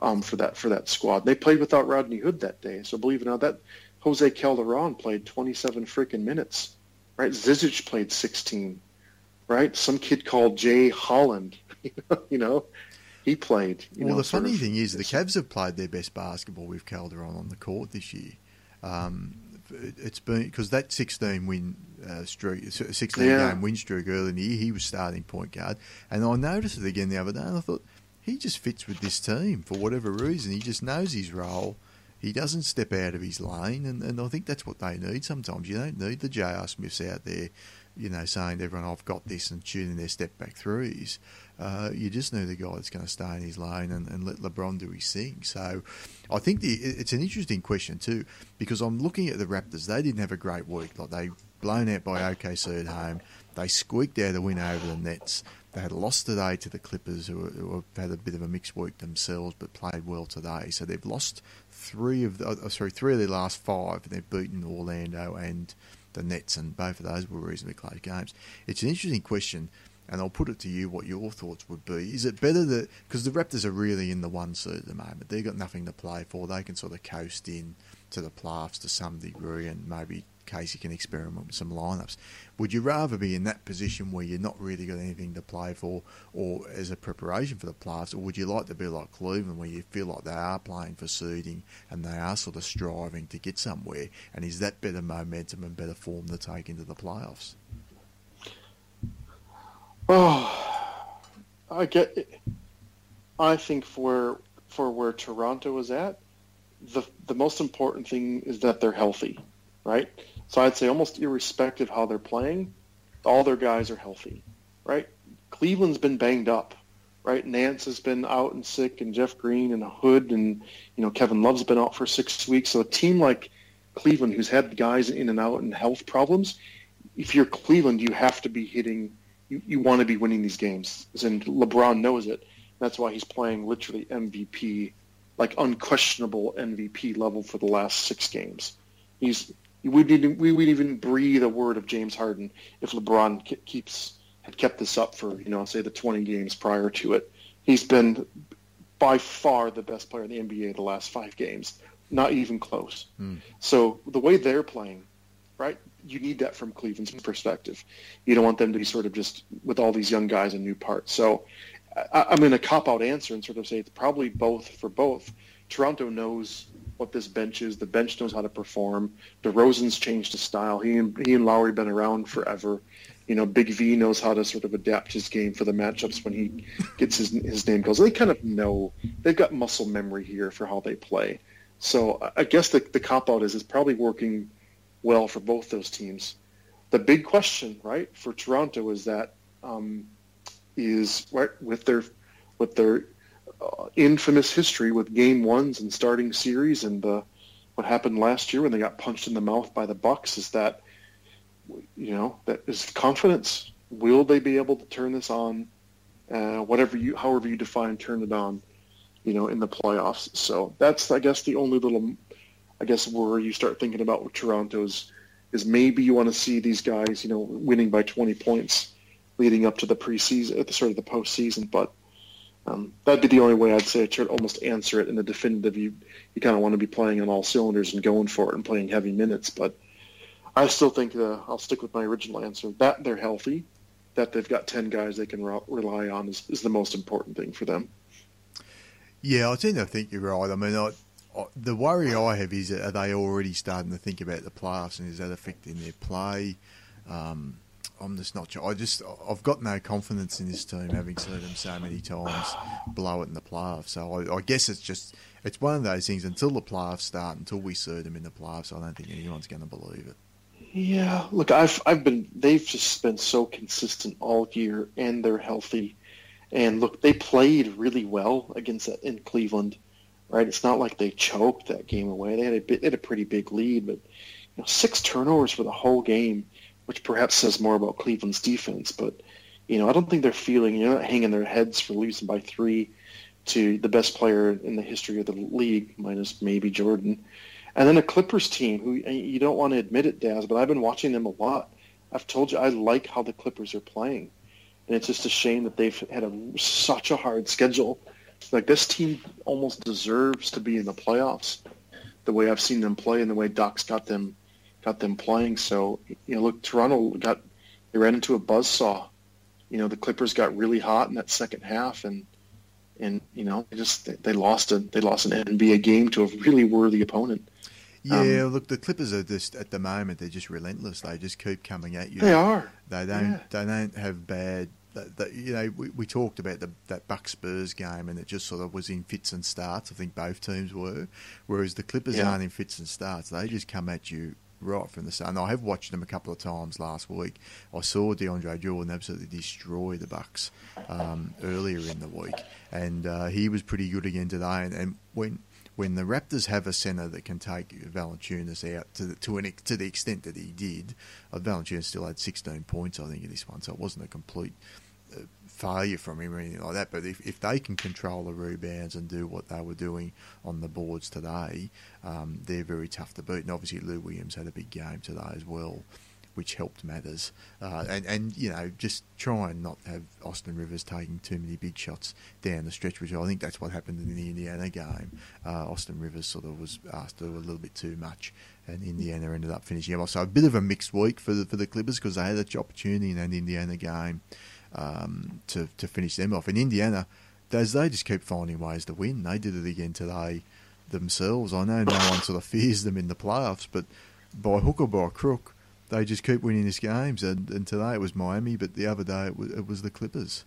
um, for that for that squad. They played without Rodney Hood that day, so believe it or not, that Jose Calderon played 27 freaking minutes. Right, Zizic played 16. Right, some kid called Jay Holland. you know, he played. You well, know, the funny of- thing is, the Cavs have played their best basketball with Calderon on the court this year. Um, it- it's been because that 16 win uh, streak, 16 Yeah. game win streak early in the year, he was starting point guard, and I noticed it again the other day, and I thought he just fits with this team for whatever reason. He just knows his role. He doesn't step out of his lane, and, and I think that's what they need sometimes. You don't need the J.R. Smiths out there, you know, saying to everyone, I've got this and shooting their step back threes. Uh, you just need a guy that's going to stay in his lane and, and let LeBron do his thing. So I think the, it's an interesting question, too, because I'm looking at the Raptors. They didn't have a great week. Like they blown out by OKC at home. They squeaked out a win over the Nets. They had lost today to the Clippers, who, who have had a bit of a mixed week themselves, but played well today. So they've lost three of the, oh, sorry three of their last five, and they've beaten Orlando and the Nets, and both of those were reasonably close games. It's an interesting question, and I'll put it to you what your thoughts would be. Is it better that because the Raptors are really in the one seed at the moment, they've got nothing to play for. They can sort of coast in to the playoffs to some degree, and maybe Casey can experiment with some lineups. Would you rather be in that position where you're not really got anything to play for, or as a preparation for the playoffs, or would you like to be like Cleveland, where you feel like they are playing for seeding and they are sort of striving to get somewhere? And is that better momentum and better form to take into the playoffs? Oh, I get. I think for for where Toronto is at, the the most important thing is that they're healthy, right? So I'd say almost irrespective how they're playing, all their guys are healthy, right? Cleveland's been banged up, right? Nance has been out and sick, and Jeff Green and Hood and you know Kevin Love's been out for six weeks. So a team like Cleveland, who's had guys in and out and health problems, if you're Cleveland, you have to be hitting. You, you want to be winning these games, and LeBron knows it. That's why he's playing literally MVP, like unquestionable MVP level for the last six games. He's we didn't we would even breathe a word of James Harden if LeBron keeps had kept this up for you know say the 20 games prior to it. He's been by far the best player in the NBA the last five games, not even close. Mm. So the way they're playing, right? You need that from Cleveland's perspective. You don't want them to be sort of just with all these young guys and new parts. So I, am going to cop out answer and sort of say it's probably both for both. Toronto knows what this bench is. The bench knows how to perform. DeRozan's changed his style. He and, he and Lowry been around forever. You know, Big V knows how to sort of adapt his game for the matchups when he gets his his name calls. They kind of know they've got muscle memory here for how they play. So I guess the the cop out is it's probably working well for both those teams. The big question, right, for Toronto is that um, is right with their with their uh, infamous history with game ones and starting series and the what happened last year when they got punched in the mouth by the Bucks is that you know that is confidence. Will they be able to turn this on? Uh, whatever you, however you define, turn it on. You know, in the playoffs. So that's, I guess, the only little, I guess, where you start thinking about with Toronto's is maybe you want to see these guys, you know, winning by 20 points leading up to the preseason, at the start of the postseason. But um, that'd be the only way I'd say to almost answer it in the definitive. You you kind of want to be playing on all cylinders and going for it and playing heavy minutes. But I still think uh, I'll stick with my original answer. That they're healthy, that they've got ten guys they can re- rely on is, is the most important thing for them. Yeah, I tend to think you're right. I mean, I, the worry I have is are they already starting to think about the playoffs and is that affecting their play? Um, I'm just not sure. I just I've got no confidence in this team, having seen them so many times blow it in the playoffs. So I, I, guess it's just it's one of those things. Until the playoffs start, until we see them in the playoffs, I don't think anyone's going to believe it. Yeah, look, I've I've been they've just been so consistent all year, and they're healthy. And look, they played really well against in Cleveland, right? It's not like they choked that game away. They had a bit, they had a pretty big lead, but you know, six turnovers for the whole game which perhaps says more about Cleveland's defense. But you know, I don't think they're feeling you know not hanging their heads for losing by three to the best player in the history of the league, minus maybe Jordan. And then a Clippers team who you don't want to admit it, Daz, but I've been watching them a lot. I've told you I like how the Clippers are playing, and it's just a shame that they've had a, such a hard schedule. Like this team almost deserves to be in the playoffs, the way I've seen them play and the way Doc's got them got them playing. So you know, look, Toronto got they ran into a buzz saw. You know, the Clippers got really hot in that second half, and and you know, they just they, they lost a they lost an NBA game to a really worthy opponent. Yeah, um, look, the Clippers are just at the moment they're just relentless. They just keep coming at you. They are. They don't. Yeah. They don't have bad. You know, we, we talked about the, that Buck Spurs game, and it just sort of was in fits and starts. I think both teams were, whereas the Clippers yeah. aren't in fits and starts. They just come at you right from the start. I have watched them a couple of times last week. I saw DeAndre Jordan absolutely destroy the Bucks um, earlier in the week, and uh, he was pretty good again today. And, and, when when the Raptors have a centre that can take Valanciunas out to the, to, an, to the extent that he did, uh, Valanciunas still had 16 points, I think, in this one, so it wasn't a complete failure from him or anything like that. But if, if they can control the rebounds and do what they were doing on the boards today, um, they're very tough to beat. And obviously, Lou Williams had a big game today as well, which helped matters. Uh, and, and, you know, just try and not have Austin Rivers taking too many big shots down the stretch, which I think that's what happened in the Indiana game. Uh, Austin Rivers sort of was asked to do a little bit too much. And Indiana ended up finishing off. So a bit of a mixed week for the for the Clippers because they had an opportunity in that Indiana game um, to to finish them off. In Indiana, does they just keep finding ways to win? They did it again today themselves. I know no one sort of fears them in the playoffs, but by hook or by crook, they just keep winning these games. And, and today it was Miami, but the other day it was, it was the Clippers.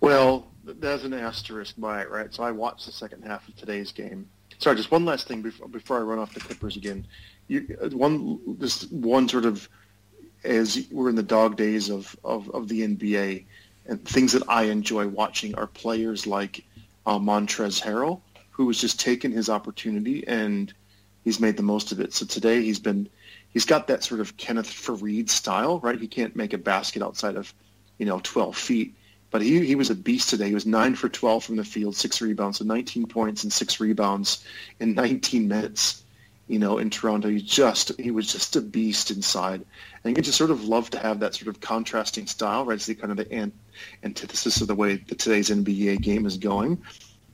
Well, there's an asterisk by it, right? So I watched the second half of today's game. Sorry, just one last thing before, before I run off the Clippers again. You, one, just one sort of as we're in the dog days of, of, of the NBA, and things that I enjoy watching are players like uh, Montrezl Harrell, who has just taken his opportunity and he's made the most of it. So today he's been he's got that sort of Kenneth Faried style, right? He can't make a basket outside of you know 12 feet, but he he was a beast today. He was nine for 12 from the field, six rebounds, so 19 points and six rebounds in 19 minutes. You know, in Toronto, he just he was just a beast inside, and you just sort of love to have that sort of contrasting style, right? It's the kind of the antithesis of the way that today's NBA game is going.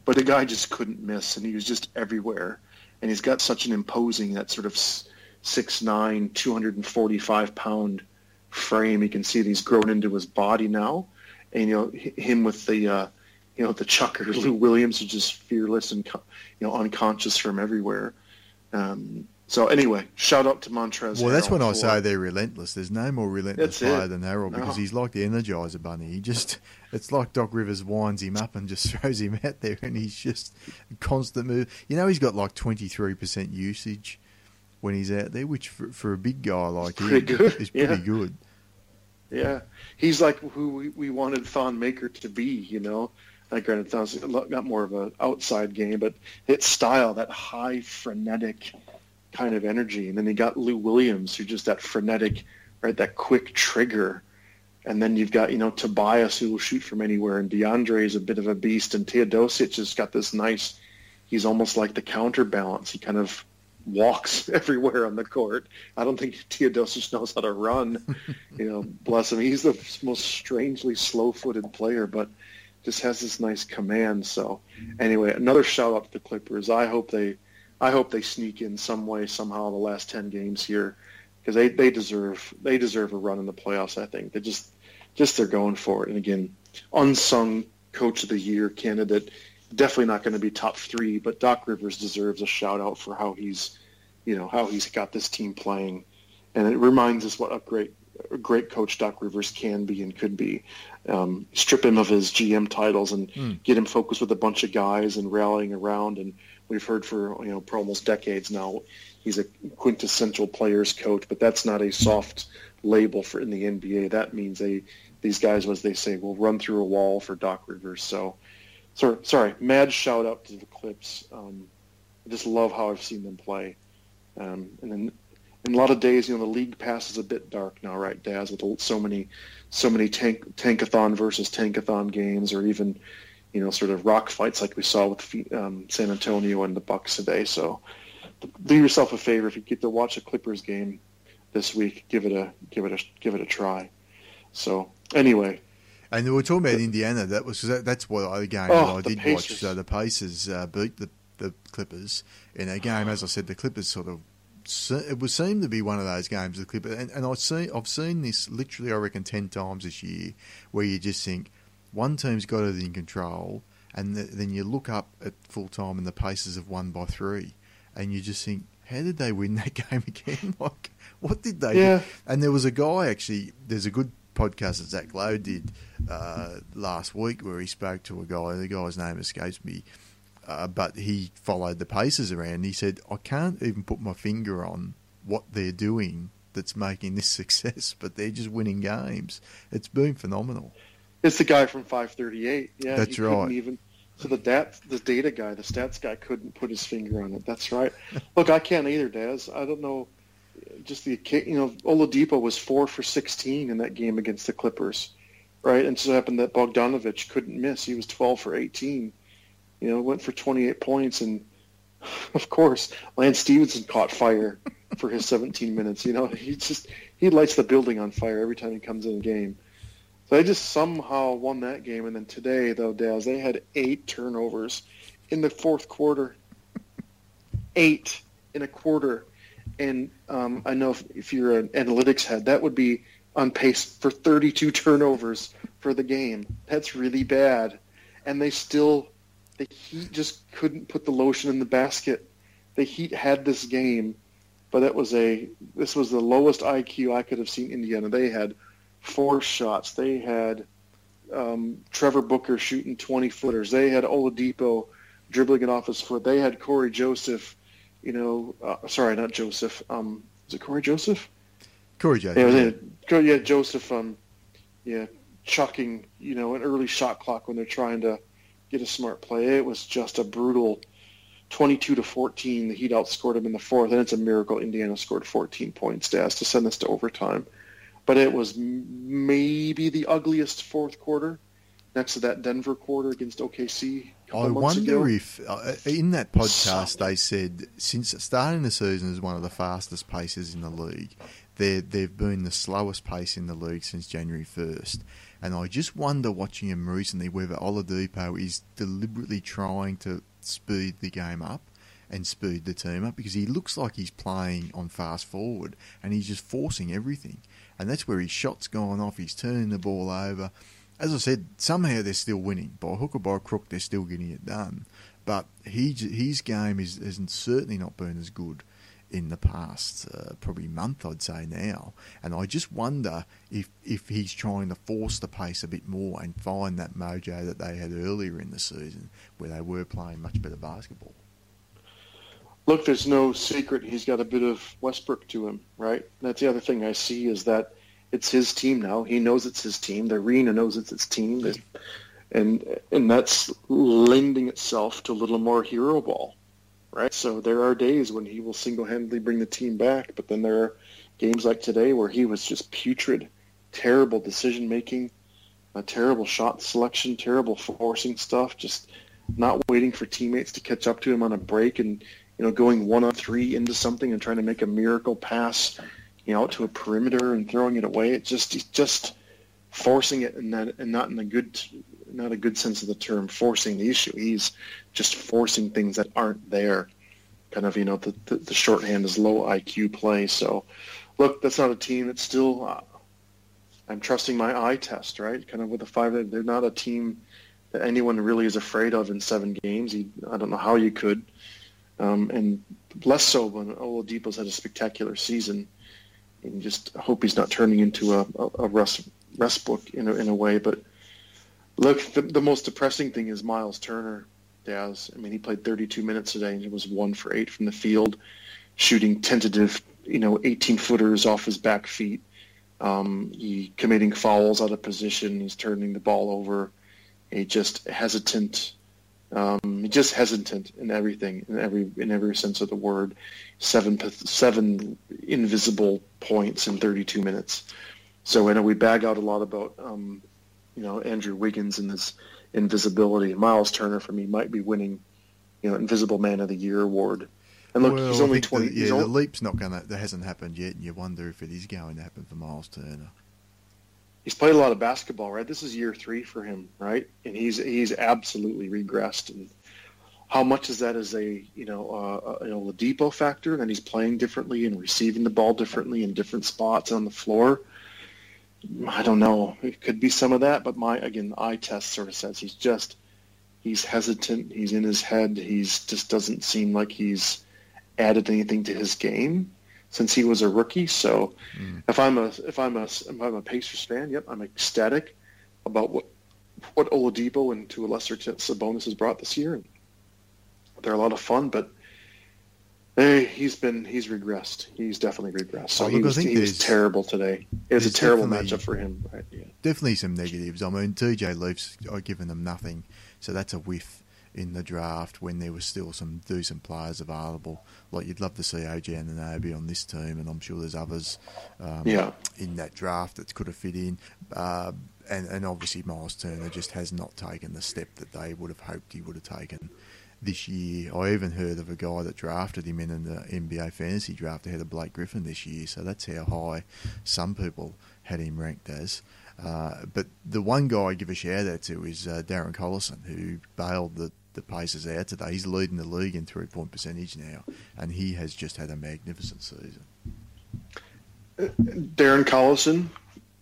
But the guy just couldn't miss, and he was just everywhere. And he's got such an imposing, that sort of 6'9", 245 pound frame. You can see that he's grown into his body now. And, you know, him with the, uh, you know, the chucker, Lou Williams is just fearless and, you know, unconscious from everywhere. Um, so anyway, shout out to Montrezl. Well, that's when I say they're relentless. There's no more relentless player it. than Harrell because no. he's like the Energizer Bunny. He just, it's like Doc Rivers winds him up and just throws him out there, and he's just constant move. You know, he's got like 23% usage when he's out there, which for, for a big guy like him is pretty yeah. good. Yeah, he's like who we, we wanted Thon Maker to be. You know, like granted, got more of an outside game, but his style, that high frenetic kind of energy. And then you got Lou Williams, who's just that frenetic, right, that quick trigger. And then you've got, you know, Tobias, who will shoot from anywhere. And DeAndre is a bit of a beast. And Teodosic has got this nice, he's almost like the counterbalance. He kind of walks everywhere on the court. I don't think Teodosic knows how to run. you know, bless him. He's the most strangely slow-footed player, but just has this nice command. So anyway, another shout out to the Clippers. I hope they I hope they sneak in some way somehow the last ten games here because they, they deserve they deserve a run in the playoffs. I think they just just they're going for it. And again, unsung coach of the year candidate, definitely not going to be top three, but Doc Rivers deserves a shout out for how he's you know how he's got this team playing, and it reminds us what a great great coach Doc Rivers can be and could be. Um, strip him of his GM titles and mm. get him focused with a bunch of guys and rallying around and we've heard for you know for almost decades now he's a quintessential players coach, but that's not a soft label for in the NBA. That means they these guys, as they say, will run through a wall for Doc Rivers. So, sorry, sorry, mad shout out to the Clips. Um, I just love how I've seen them play. Um, and then a lot of days, you know, the league passes a bit dark now, right, Daz, with so many, so many tank tankathon versus tankathon games, or even you know, sort of rock fights like we saw with um, San Antonio and the Bucks today. So do yourself a favor if you get to watch a Clippers game this week, give it a give it a give it a try. So anyway. And we were talking about Indiana. That was that, that's what the game oh, I did Pacers. watch. So the Pacers uh, beat the the Clippers in a game. As I said, the Clippers sort of it would seem to be one of those games. The Clippers and, and I've seen I've seen this literally I reckon ten times this year, where you just think one team's got it in control, and the, then you look up at full time and the Pacers have won by three, and you just think, how did they win that game again? like, what did they yeah. do? And there was a guy actually. There's a good podcast that Zach Lowe did uh, last week where he spoke to a guy. The guy's name escapes me. Uh, but he followed the Pacers around. He said, I can't even put my finger on what they're doing that's making this success, but they're just winning games. It's been phenomenal. It's the guy from 538. Yeah, that's right. Even so, the dat, the data guy, the stats guy, couldn't put his finger on it. That's right. Look, I can't either, Daz. I don't know. Just the you know, Oladipo was four for 16 in that game against the Clippers, right? And so happened that Bogdanovich couldn't miss. He was 12 for 18. You know, went for 28 points, and of course, Lance Stephenson caught fire for his 17 minutes. You know, he just he lights the building on fire every time he comes in a game. So they just somehow won that game. And then today, though, Daz, they had eight turnovers in the fourth quarter. Eight in a quarter. And um, I know if, if, you're an analytics head, that would be on pace for 32 turnovers for the game. That's really bad. And they still, the Heat just couldn't put the lotion in the basket. The Heat had this game, but it was a this was the lowest IQ I could have seen Indiana. They had four shots. They had um, Trevor Booker shooting 20 footers. They had Oladipo dribbling it off his foot. They had Cory Joseph, you know, uh, sorry, not Joseph. Um, is it Cory Joseph? Cory Joseph. Yeah, yeah, yeah Joseph. Um, yeah, chucking, you know, an early shot clock when they're trying to get a smart play. It was just a brutal, 22 to 14. The Heat outscored them in the fourth, and it's a miracle Indiana scored 14 points to, to send us to overtime. But it was maybe the ugliest fourth quarter next to that Denver quarter against OKC. I wonder ago. if uh, in that podcast they said since starting the season is one of the fastest paces in the league, they they've been the slowest pace in the league since January first. And I just wonder watching him recently whether Oladipo is deliberately trying to speed the game up and speed the team up because he looks like he's playing on fast forward and he's just forcing everything. And that's where his shot's gone off. He's turning the ball over. As I said, somehow they're still winning. By hook or by crook, they're still getting it done. But he, his game is, has certainly not been as good in the past uh, probably month, I'd say now. And I just wonder if if he's trying to force the pace a bit more and find that mojo that they had earlier in the season, where they were playing much better basketball. Look, there's no secret he's got a bit of Westbrook to him, right? That's the other thing I see is that it's his team now. He knows it's his team. The arena knows it's its team, and and that's lending itself to a little more hero ball right? So there are days when he will single-handedly bring the team back, but then there are games like today where he was just putrid, terrible decision making, terrible shot selection, terrible forcing stuff, just not waiting for teammates to catch up to him on a break and you know going one on three into something and trying to make a miracle pass, you know, to a perimeter and throwing it away. It just just forcing it and not and not in a good not a good sense of the term forcing the issue. He's just forcing things that aren't there. Kind of, you know, the, the, the shorthand is low IQ play. So, look, that's not a team that's still. Uh, I'm trusting my eye test, right? Kind of with the five. They're not a team that anyone really is afraid of in seven games. I don't know how you could, um, and less so when Oladipo's had a spectacular season. And just hope he's not turning into a, a, a rest, rest book in a, in a way, but Look, the, the most depressing thing is Miles Turner, Daz. I mean, he played 32 minutes today and he was one for eight from the field, shooting tentative, you know, 18 footers off his back feet. Um, he committing fouls out of position. He's turning the ball over. He just hesitant. Um, just hesitant in everything, in every in every sense of the word. Seven seven invisible points in 32 minutes. So I know we bag out a lot about um, you know Andrew Wiggins and his invisibility. Miles Turner for me might be winning, you know, Invisible Man of the Year award. And look, well, he's only twenty. The, yeah, the leap's not going to. That hasn't happened yet, and you wonder if it is going to happen for Miles Turner. He's played a lot of basketball, right? This is year three for him, right? And he's he's absolutely regressed. And how much is that as a you know uh, you know Ladipo factor? And he's playing differently and receiving the ball differently in different spots on the floor. I don't know. It could be some of that, but my again, eye test sort of says he's just he's hesitant. He's in his head. He's just doesn't seem like he's added anything to his game since he was a rookie. So mm. if I'm a if I'm a if I'm a Pacers fan, yep, I'm ecstatic about what what Oladipo and to a lesser extent Sabonis has brought this year. They're a lot of fun, but Hey, he's been he's regressed. He's definitely regressed. So oh, he, was, he was terrible today. It was a terrible matchup for him. Right? Yeah. Definitely some negatives. I mean, TJ Leafs are giving them nothing, so that's a whiff in the draft when there was still some decent players available. Like you'd love to see OG Anunoby on this team, and I'm sure there's others um, yeah. in that draft that could have fit in. Uh, and, and obviously Miles Turner just has not taken the step that they would have hoped he would have taken this year. I even heard of a guy that drafted him in the NBA fantasy draft ahead of Blake Griffin this year. So that's how high some people had him ranked as. Uh, but the one guy I give a shout out to is uh, Darren Collison, who bailed the, the Pacers out today. He's leading the league in three point percentage now, and he has just had a magnificent season. Darren Collison,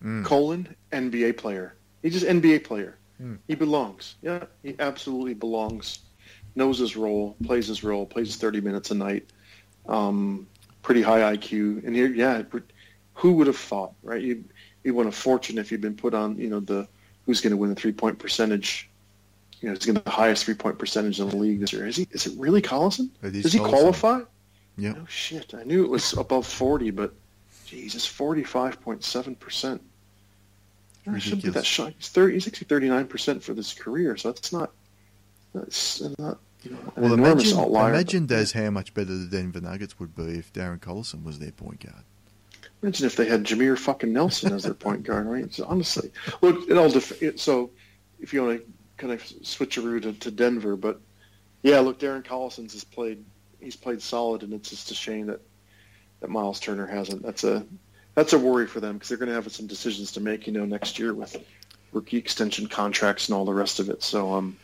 mm. colon, NBA player. He's just NBA player. Mm. He belongs. Yeah, he absolutely belongs knows his role, plays his role, plays 30 minutes a night. Um, pretty high IQ, and here, yeah, who would have thought, right? You you won a fortune if you'd been put on, you know, the who's going to win the three point percentage. You know, he's going to the highest three point percentage in the league this year. Is he? Is it really Collison? Does he qualify? Yeah. No shit. I knew it was above 40, but Jesus, 45.7 percent. I Should be that shot. He's 30. He's actually 39 percent for this career, so that's not. That's not an Well, imagine, outlier. imagine Daz how much better the Denver Nuggets would be if Darren Collison was their point guard. Imagine if they had Jameer fucking Nelson as their point guard, right? So honestly, look, it all def- it, so if you want to kind of switch switcheroo to, to Denver, but yeah, look, Darren Collison's has played, he's played solid, and it's just a shame that that Miles Turner hasn't. That's a that's a worry for them because they're going to have some decisions to make, you know, next year with rookie extension contracts and all the rest of it. So um,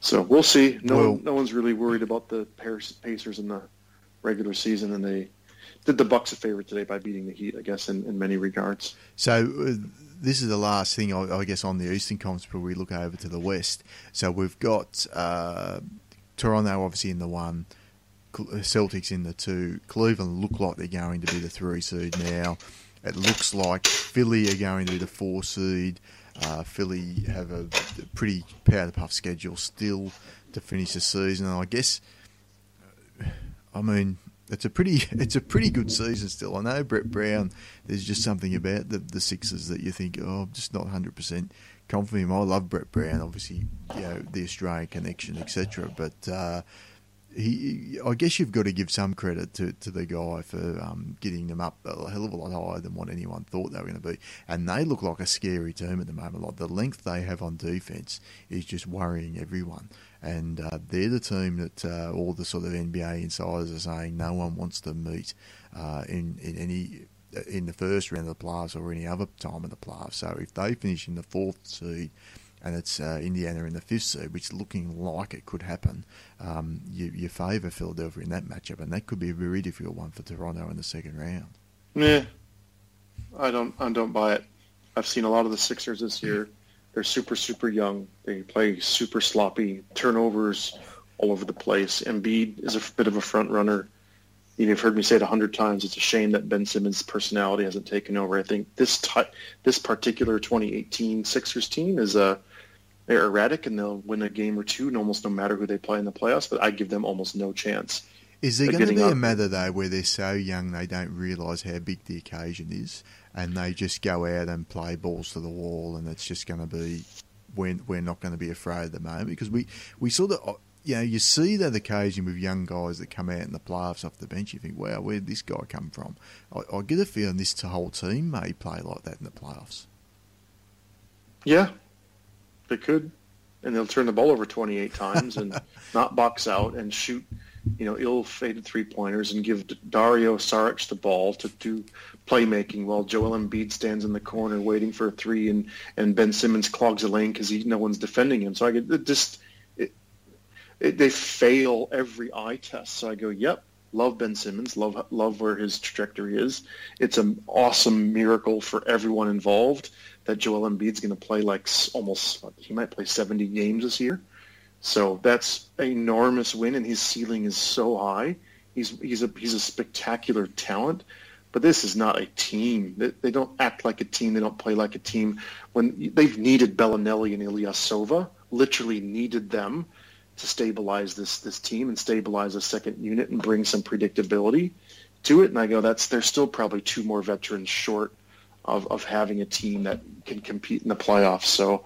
so we'll see. No, Well- no one's really worried about the Pacers in the regular season, and they did the Bucks a favor today by beating the Heat, I guess, in, in many regards. So uh, this is the last thing, I, I guess, on the Eastern Conference before we look over to the West. So we've got uh, Toronto obviously in the one, uh, Celtics in the two. Cleveland look like they're going to be the three seed now. It looks like Philly are going to be the four seed. Uh, Philly have a pretty powder puff schedule still to finish the season. I guess, I mean, it's a pretty it's a pretty good season still. I know Brett Brown. There's just something about the the Sixers that you think, oh, I'm just not 100 percent confident. I love Brett Brown, obviously, you know the Australian connection, etc. But uh, he, I guess you've got to give some credit to, to the guy for um, getting them up a hell of a lot higher than what anyone thought they were going to be. And they look like a scary team at the moment. Like the length they have on defense is just worrying everyone. And uh, they're the team that uh, all the sort of NBA insiders are saying no one wants to meet uh, in in any in the first round of the playoffs or any other time of the playoffs. So if they finish in the fourth seed and it's uh, Indiana in the fifth seed, which looking like it could happen, um, you, you favour Philadelphia in that matchup, and that could be a very difficult one for Toronto in the second round. Yeah, I don't I don't buy it. I've seen a lot of the Sixers this year. They're super super young. They play super sloppy, turnovers all over the place. Embiid is a bit of a front runner. You've heard me say it a hundred times. It's a shame that Ben Simmons' personality hasn't taken over. I think this ty- this particular 2018 Sixers team is uh, they're erratic and they'll win a game or two, and almost no matter who they play in the playoffs. But I give them almost no chance. Is there going to be getting a up. matter though where they're so young they don't realise how big the occasion is, and they just go out and play balls to the wall, and it's just going to be we're, we're not going to be afraid at the moment because we we sort of you know you see that occasion with young guys that come out in the playoffs off the bench. You think, wow, where did this guy come from? I, I get a feeling this whole team may play like that in the playoffs. Yeah, they could, and they'll turn the ball over 28 times and not box out and shoot, you know, ill-fated three-pointers and give Dario Saric the ball to do playmaking while Joel Embiid stands in the corner waiting for a three and, and Ben Simmons clogs a lane because no one's defending him. So I get just it, they fail every eye test. So I go, yep. Love Ben Simmons. Love love where his trajectory is. It's an awesome miracle for everyone involved that Joel Embiid's going to play like almost he might play 70 games this year. So that's an enormous win, and his ceiling is so high. He's he's a he's a spectacular talent, but this is not a team. They, they don't act like a team. They don't play like a team. When they've needed Belinelli and Ilyasova, literally needed them to stabilize this this team and stabilize a second unit and bring some predictability to it. And I go, that's they're still probably two more veterans short of, of having a team that can compete in the playoffs. So,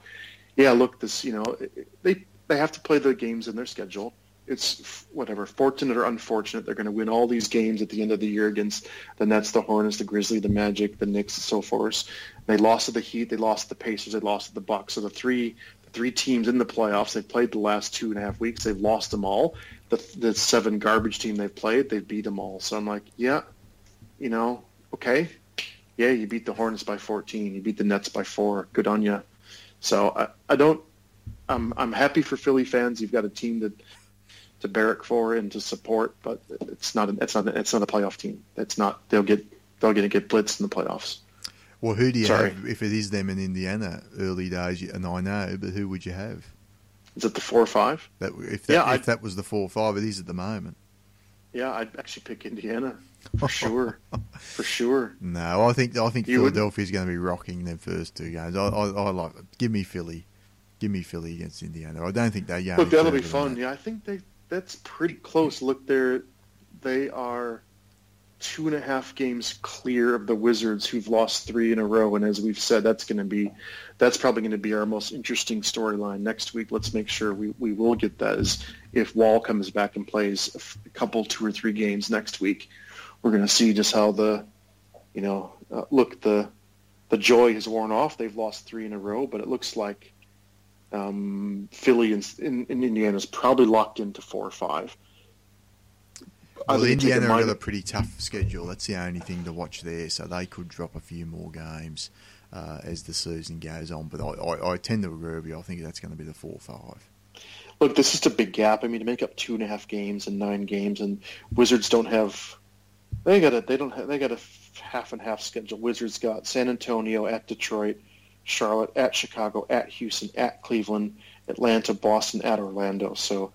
yeah, look, this you know they they have to play the games in their schedule. It's whatever, fortunate or unfortunate, they're going to win all these games at the end of the year against the Nets, the Hornets, the Grizzlies, the Magic, the Knicks, and so forth. They lost to the Heat, they lost to the Pacers, they lost to the Bucks. So the three three teams in the playoffs, they've played the last two and a half weeks, they've lost them all. The the seven garbage team they've played, they've beat them all. So I'm like, yeah, you know, okay, yeah, you beat the Hornets by 14, you beat the Nets by four. Good on you. So I, I don't. I'm I'm happy for Philly fans. You've got a team to to barrack for and to support, but it's not a, it's not it's not a playoff team. It's not. They'll get they'll get get blitzed in the playoffs. Well, who do you Sorry. have if it is them in Indiana early days? And I know, but who would you have? Is it the four or five? That if that, Yeah, if I'd- that was the four or five, it is at the moment. Yeah, I'd actually pick Indiana for sure, for sure. No, I think I think You would- Philadelphia's going to be rocking their first two games. I, I, I like give me Philly, give me Philly against Indiana. I don't think they're going. Look, that'll be fun. that. Yeah, I think they that's pretty close. Look, they're they are two and a half games clear of the Wizards, who've lost three in a row. And as we've said, that's going to be that's probably going to be our most interesting storyline next week. Let's make sure we, we will get that. Is if Wall comes back and plays a couple, two or three games next week, we're going to see just how the, you know, uh, look the the joy has worn off. They've lost three in a row, but it looks like um, Philly in, in Indiana is probably locked into four or five. Well, Indiana have got a pretty tough schedule. That's the only thing to watch there. So they could drop a few more games uh, as the season goes on. But I, I, I, tend to agree with you. I think that's going to be the four five. Look, this is a big gap. I mean, to make up two and a half games and nine games, and Wizards don't have. They got a. They don't. Have, they got a half and half schedule. Wizards got San Antonio at Detroit, Charlotte at Chicago, at Houston, at Cleveland, Atlanta, Boston, at Orlando. So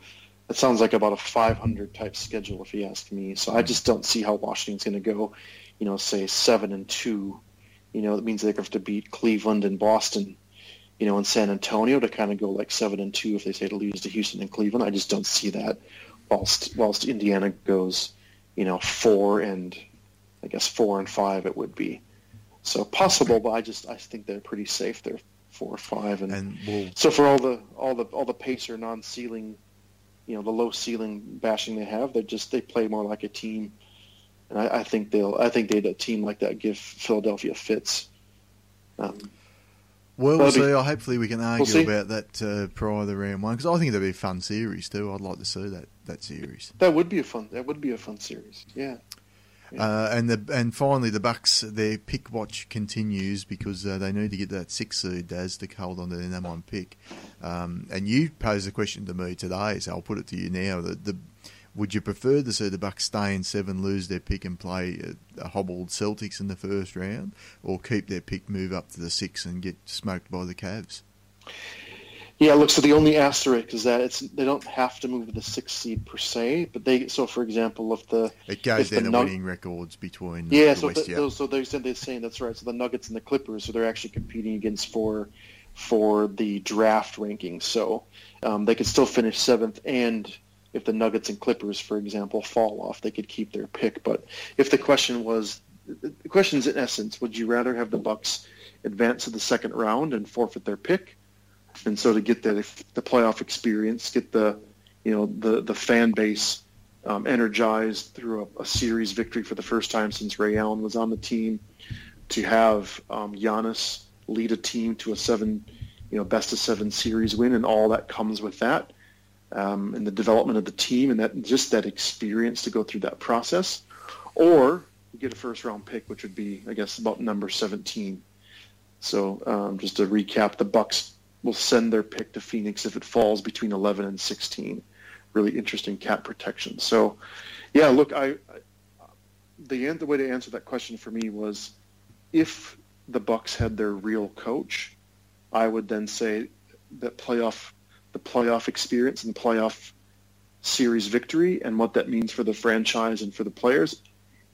it sounds like about a 500 type schedule, if you ask me. So I just don't see how Washington's going to go, you know, say seven and two. You know, it means they have to beat Cleveland and Boston, you know, and San Antonio to kind of go like seven and two if they say to lose to Houston and Cleveland. I just don't see that. Whilst whilst Indiana goes, you know, four and I guess four and five it would be. So possible, but I just I think they're pretty safe. They're four or five, and, and we'll, so for all the all the all the pacer non-ceiling you know the low ceiling bashing they have. They just they play more like a team, and I, I think they'll. I think they a team like that give Philadelphia fits. Um, well, we'll see. Be, hopefully, we can argue we'll about that uh, prior to round one because I think that'd be a fun series too. I'd like to see that that series. That would be a fun. That would be a fun series. Yeah. Uh, and the and finally the Bucks their pick watch continues because uh, they need to get that six seed as to hold on to their number one pick. Um, and you posed a question to me today, so I'll put it to you now. The, the would you prefer to see the Bucks stay in seven, lose their pick, and play a, a, hobbled Celtics in the first round, or keep their pick, move up to the six, and get smoked by the Cavs? Yeah, look. So the only asterisk is that it's they don't have to move to the sixth seed per se, but they. So for example, if the it goes down the, the winning records between yeah, the so West, the, yeah. so they're saying they're saying that's right. So the Nuggets and the Clippers, so they're actually competing against for for the draft rankings. So um, they could still finish seventh, and if the Nuggets and Clippers, for example, fall off, they could keep their pick. But if the question was, the question is in essence, would you rather have the Bucks advance to the second round and forfeit their pick? And so to get the the playoff experience, get the you know the the fan base um, energized through a, a, series victory for the first time since Ray Allen was on the team, to have um, Giannis lead a team to a seven you know best of seven series win, and all that comes with that, um, and the development of the team, and that just that experience to go through that process, or get a first round pick, which would be I guess about number seventeen. So um, just to recap, the Bucks will send their pick to Phoenix if it falls between 11 and 16. Really interesting cap protection. So, yeah, look, I, I the the way to answer that question for me was if the Bucks had their real coach, I would then say that playoff the playoff experience and the playoff series victory and what that means for the franchise and for the players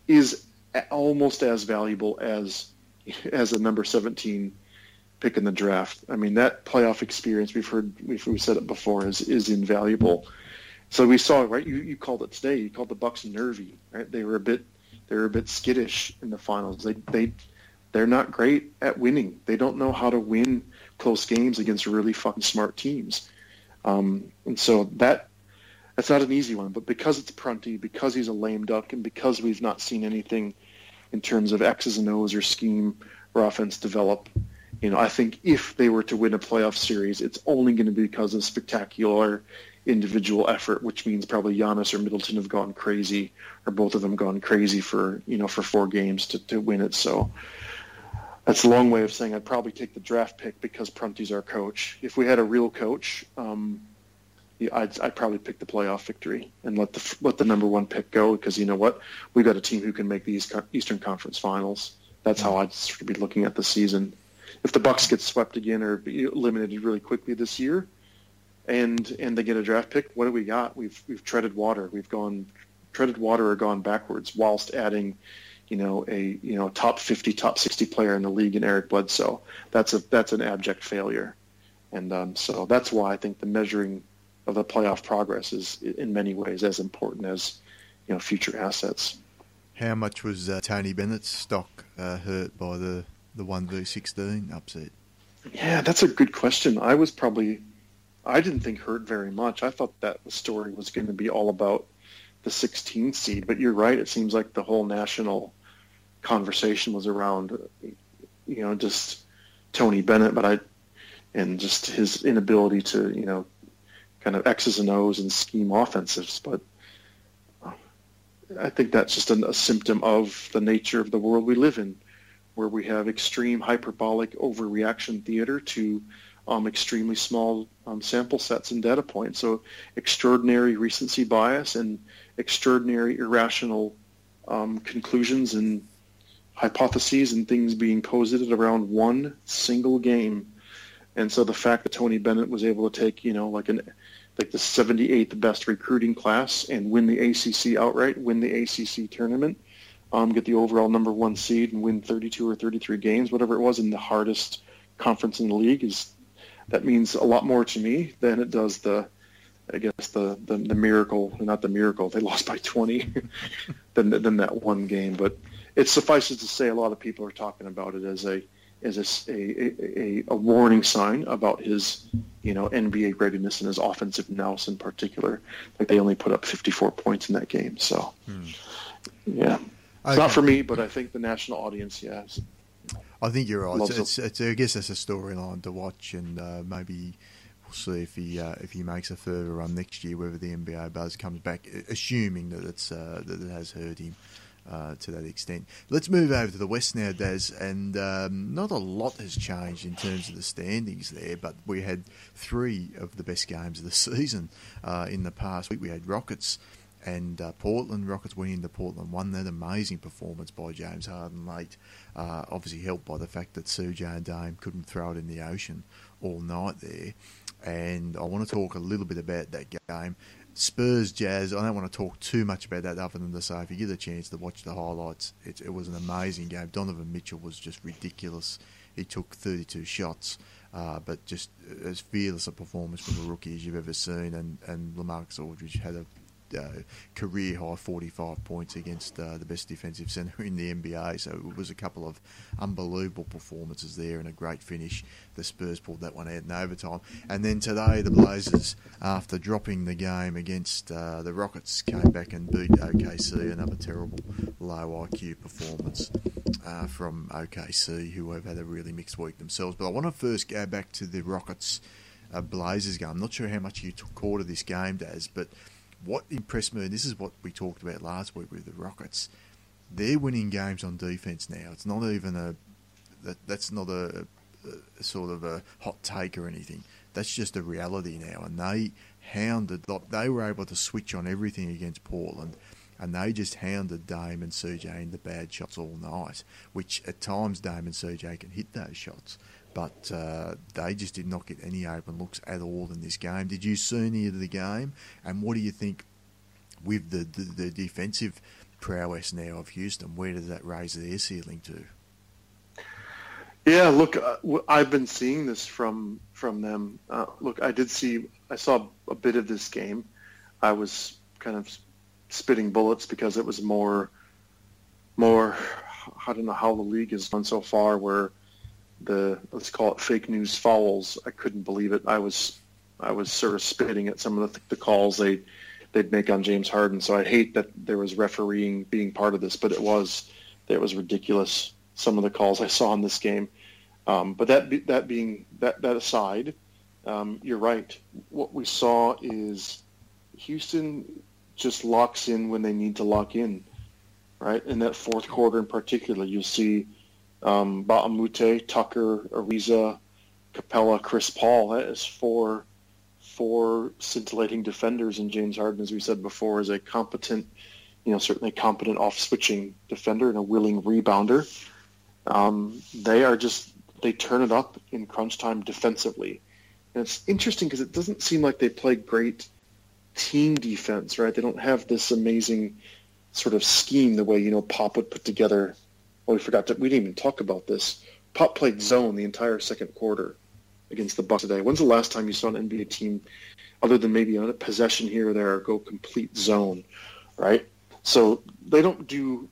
is almost as valuable as as a number 17 pick in the draft. I mean, that playoff experience we've heard, we've, we've said it before, is is invaluable. So we saw right. You, you called it today. You called the Bucks nervy. Right? They were a bit they were a bit skittish in the finals. They they they're not great at winning. They don't know how to win close games against really fucking smart teams. Um, and so that that's not an easy one. But because it's Prunty, because he's a lame duck, and because we've not seen anything in terms of X's and O's or scheme or offense develop, you know, I think if they were to win a playoff series, it's only going to be because of spectacular individual effort, which means probably Giannis or Middleton have gone crazy, or both of them gone crazy for you know for four games to, to win it. So that's a long way of saying I'd probably take the draft pick because Prunty's our coach. If we had a real coach, um, I'd, I'd probably pick the playoff victory and let the let the number one pick go because you know what, we've got a team who can make the Eastern Conference Finals. That's how I'd be looking at the season if the Bucks get swept again or eliminated really quickly this year, and and they get a draft pick, what do we got? We've we've treaded water. We've gone treaded water or gone backwards whilst adding, you know, a you know top 50, top 60 player in the league in Eric Bledsoe. That's a that's an abject failure, and um, so that's why I think the measuring of the playoff progress is in many ways as important as you know future assets. How much was uh, Tony Bennett's stock uh, hurt by the the one v sixteen upset? Yeah, that's a good question. I was probably I didn't think hurt very much. I thought that the story was going to be all about the 16 seed, but you're right. It seems like the whole national conversation was around, you know, just Tony Bennett, but I, and just his inability to, you know, kind of X's and O's and scheme offensives. But I think that's just a, a symptom of the nature of the world we live in, where we have extreme hyperbolic overreaction theater to um, extremely small um, sample sets and data points. So extraordinary recency bias and extraordinary irrational um, conclusions and hypotheses and things being posited around one single game. And so the fact that Tony Bennett was able to take, you know, like an like the 78th best recruiting class and win the ACC outright, win the ACC tournament, um, get the overall number one seed and win 32 or 33 games, whatever it was, in the hardest conference in the league is that means a lot more to me than it does the I guess the, the, the miracle, not the miracle, they lost by 20 than, than that one game. But it suffices to say a lot of people are talking about it as a as a, a, a, warning sign about his, you know, NBA readiness and his offensive nous in particular. Like they only put up 54 points in that game. So, hmm. yeah, it's okay. not for me, but I think the national audience, yes. I think you're right. It's, it's, it's, I guess it's a storyline to watch, and uh, maybe we'll see if he uh, if he makes a further run next year, whether the NBA buzz comes back, assuming that it's uh, that it has hurt him uh, to that extent. Let's move over to the West now, Daz, and um, not a lot has changed in terms of the standings there, but we had three of the best games of the season uh, in the past week. We had Rockets and uh, Portland. Rockets went into Portland, won that amazing performance by James Harden late, uh, obviously helped by the fact that CJ and Dame couldn't throw it in the ocean all night there. And I want to talk a little bit about that game. Spurs Jazz. I don't want to talk too much about that other than to say if you get a chance to watch the highlights, it, it was an amazing game. Donovan Mitchell was just ridiculous. He took 32 shots, uh, but just as fearless a performance from a rookie as you've ever seen. And, and LaMarcus Aldridge had a uh, career high 45 points against uh, the best defensive centre in the NBA. So it was a couple of unbelievable performances there and a great finish. The Spurs pulled that one out in overtime. And then today, the Blazers, after dropping the game against uh, the Rockets, came back and beat OKC. Another terrible low IQ performance uh, from OKC, who have had a really mixed week themselves. But I want to first go back to the Rockets. Uh, Blazers game. I'm not sure how much you took caught of this game, Daz, but what impressed me, and this is what we talked about last week with the Rockets, they're winning games on defense now. It's not even a that, that's not a, a, sort of a hot take or anything. That's just a reality now, and they hounded. They were able to switch on everything against Portland, and they just hounded Dame and CJ the bad shots all night. Which at times Dame and CJ can hit those shots, but uh, they just did not get any open looks at all in this game. Did you see any of the game? And what do you think with the, the, the defensive prowess now of Houston? Where does that raise their ceiling to? Yeah, look, uh, I've been seeing this from from them. Uh, look, I did see, I saw a bit of this game. I was kind of spitting bullets because it was more, more. I don't know how the league has gone so far, where the let's call it fake news fouls. I couldn't believe it. I was I was sort of spitting at some of the, the calls they they'd make on James Harden. So I hate that there was refereeing being part of this, but it was it was ridiculous. Some of the calls I saw in this game. Um, but that that being that that aside, um, you're right. What we saw is Houston just locks in when they need to lock in, right? In that fourth quarter in particular, you'll see um, Moute, Tucker, Ariza, Capela, Chris Paul. That is four four scintillating defenders, and James Harden, as we said before, is a competent, you know, certainly competent off switching defender and a willing rebounder. Um, they are just they turn it up in crunch time defensively, and it's interesting because it doesn't seem like they play great team defense, right? They don't have this amazing sort of scheme the way you know Pop would put together Oh, we forgot to. We didn't even talk about this. Pop played zone the entire second quarter against the Bucks today. When's the last time you saw an NBA team, other than maybe on a possession here or there, go complete zone, right? So they don't do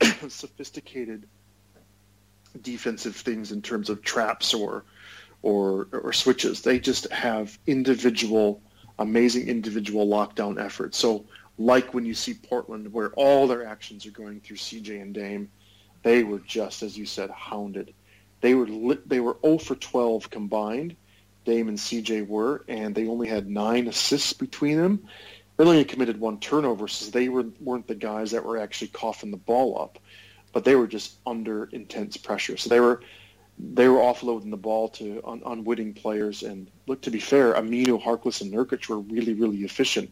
sophisticated defensive things in terms of traps or or or switches. They just have individual, amazing individual lockdown efforts. So like when you see Portland, where all their actions are going through CJ and Dame, they were just as you said hounded. They were lit, they were 0 for 12 combined. Dame and CJ were, and they only had nine assists between them. They only committed one turnover, so they were, weren't the guys that were actually coughing the ball up, but they were just under intense pressure. So they were they were offloading the ball to un, unwitting players. And look, to be fair, Aminu, Harkless, and Nurkic were really, really efficient.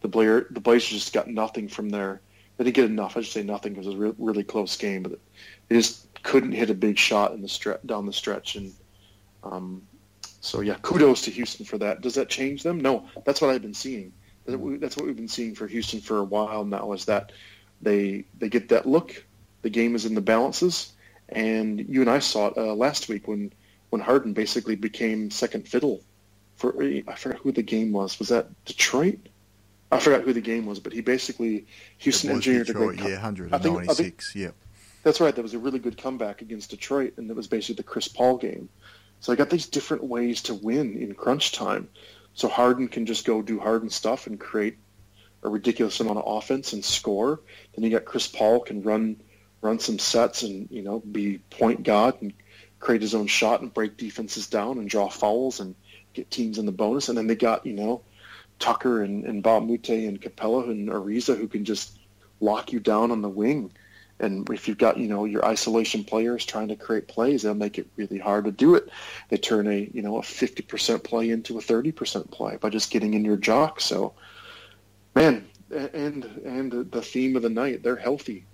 The Blair, the Blazers just got nothing from there. They didn't get enough. I should say nothing because it was a re- really close game, but they just couldn't hit a big shot in the stre- down the stretch. And um, so, yeah, kudos to Houston for that. Does that change them? No, that's what I've been seeing. That's what we've been seeing for Houston for a while now. Is that they they get that look. The game is in the balances and you and I saw it uh, last week when when Harden basically became second fiddle for I forgot who the game was. Was that Detroit? I forgot who the game was, but he basically Houston engineered Detroit, a great yeah, 196, yeah. That's right. That was a really good comeback against Detroit, and that was basically the Chris Paul game. So I got these different ways to win in crunch time. So Harden can just go do Harden stuff and create a ridiculous amount of offense and score. Then you got Chris Paul can run run some sets and you know be point guard and create his own shot and break defenses down and draw fouls and get teams in the bonus. And then they got you know Tucker and, and a and Capela and Ariza who can just lock you down on the wing. And if you've got you know your isolation players trying to create plays, they'll make it really hard to do it. They turn a you know a 50% play into a 30% play by just getting in your jock. So, man, and and the theme of the night, they're healthy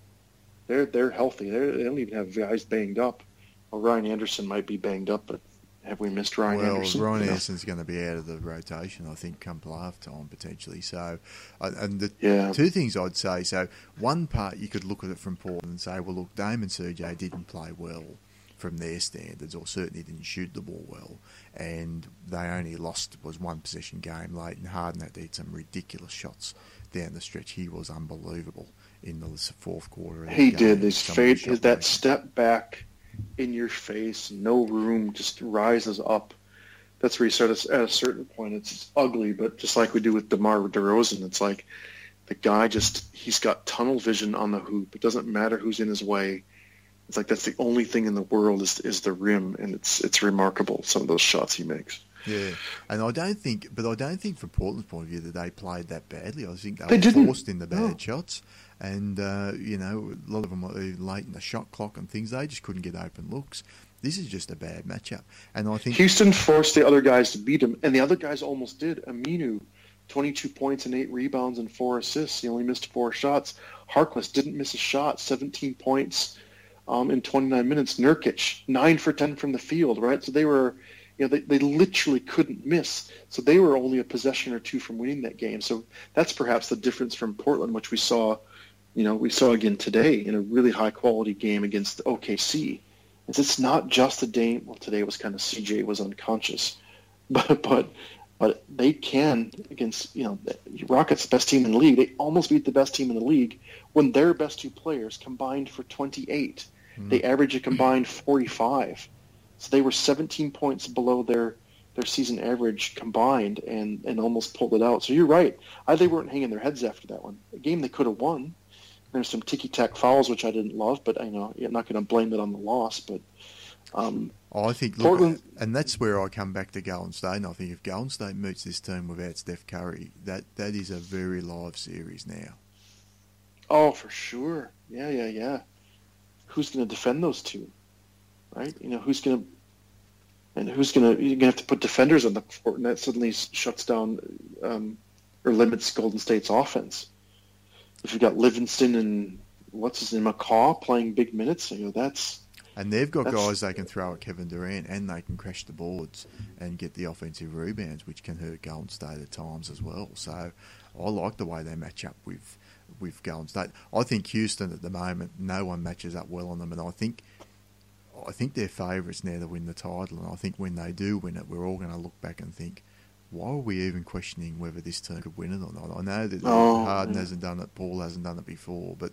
they're they're healthy. They're, they do not even have guys banged up. Well, Ryan Anderson might be banged up, but have we missed Ryan well, Anderson? Well, Ryan Anderson's going to be out of the rotation, I think, come playoff time potentially. So, and the yeah. two things I'd say. So, one part you could look at it from Portland and say, well, look, Damon CJ didn't play well from their standards, or certainly didn't shoot the ball well, and they only lost was one possession game late, and Harden had to hit some ridiculous shots down the stretch. He was unbelievable in the fourth quarter. He did. His fade, his, that step back in your face, no room, just rises up. That's where you start at a certain point. It's ugly, but just like we do with DeMar DeRozan, it's like the guy just he's got tunnel vision on the hoop. It doesn't matter who's in his way. It's like that's the only thing in the world is is the rim, and it's it's remarkable some of those shots he makes. Yeah, and I don't think, but I don't think from Portland's point of view that they played that badly. I think they, they were didn't. forced in the bad no. shots, and uh, you know a lot of them were late in the shot clock and things. They just couldn't get open looks. This is just a bad matchup, and I think Houston forced the other guys to beat him, and the other guys almost did. Aminu, twenty-two points and eight rebounds and four assists. He only missed four shots. Harkless didn't miss a shot, seventeen points um, in twenty-nine minutes. Nurkic, nine for ten from the field. Right, so they were you know, they, they literally couldn't miss. So they were only a possession or two from winning that game. So that's perhaps the difference from Portland, which we saw you know, we saw again today in a really high quality game against OKC. It's, it's not just the Dame. Well, today was kind of CJ was unconscious, but but but they can against you know Rockets best team in the league. They almost beat the best team in the league when their best two players combined for 28. Mm-hmm. They averaged a combined 45. So they were 17 points below their their season average combined and, and almost pulled it out. So you're right. I, they weren't hanging their heads after that one. A game they could have won. There's some ticky tack fouls which I didn't love, but I know I'm not going to blame it on the loss. But um, oh, I think Portland, and that's where I come back to Golden State. And I think if Golden State meets this team without Steph Curry, that that is a very live series now. Oh, for sure. Yeah, yeah, yeah. Who's going to defend those two? Right? You know, who's going to and who's going to you're going to have to put defenders on the court, and that suddenly shuts down um, or limits Golden State's offense if you've got Livingston and what's his name, McCaw playing big minutes, you know, that's and they've got guys they can throw at Kevin Durant, and they can crash the boards and get the offensive rebounds, which can hurt Golden State at times as well. So I like the way they match up with with Golden State. I think Houston at the moment, no one matches up well on them, and I think I think they're favourites now to win the title. And I think when they do win it, we're all going to look back and think why are we even questioning whether this team could win it or not? I know that oh, Harden yeah. hasn't done it, Paul hasn't done it before, but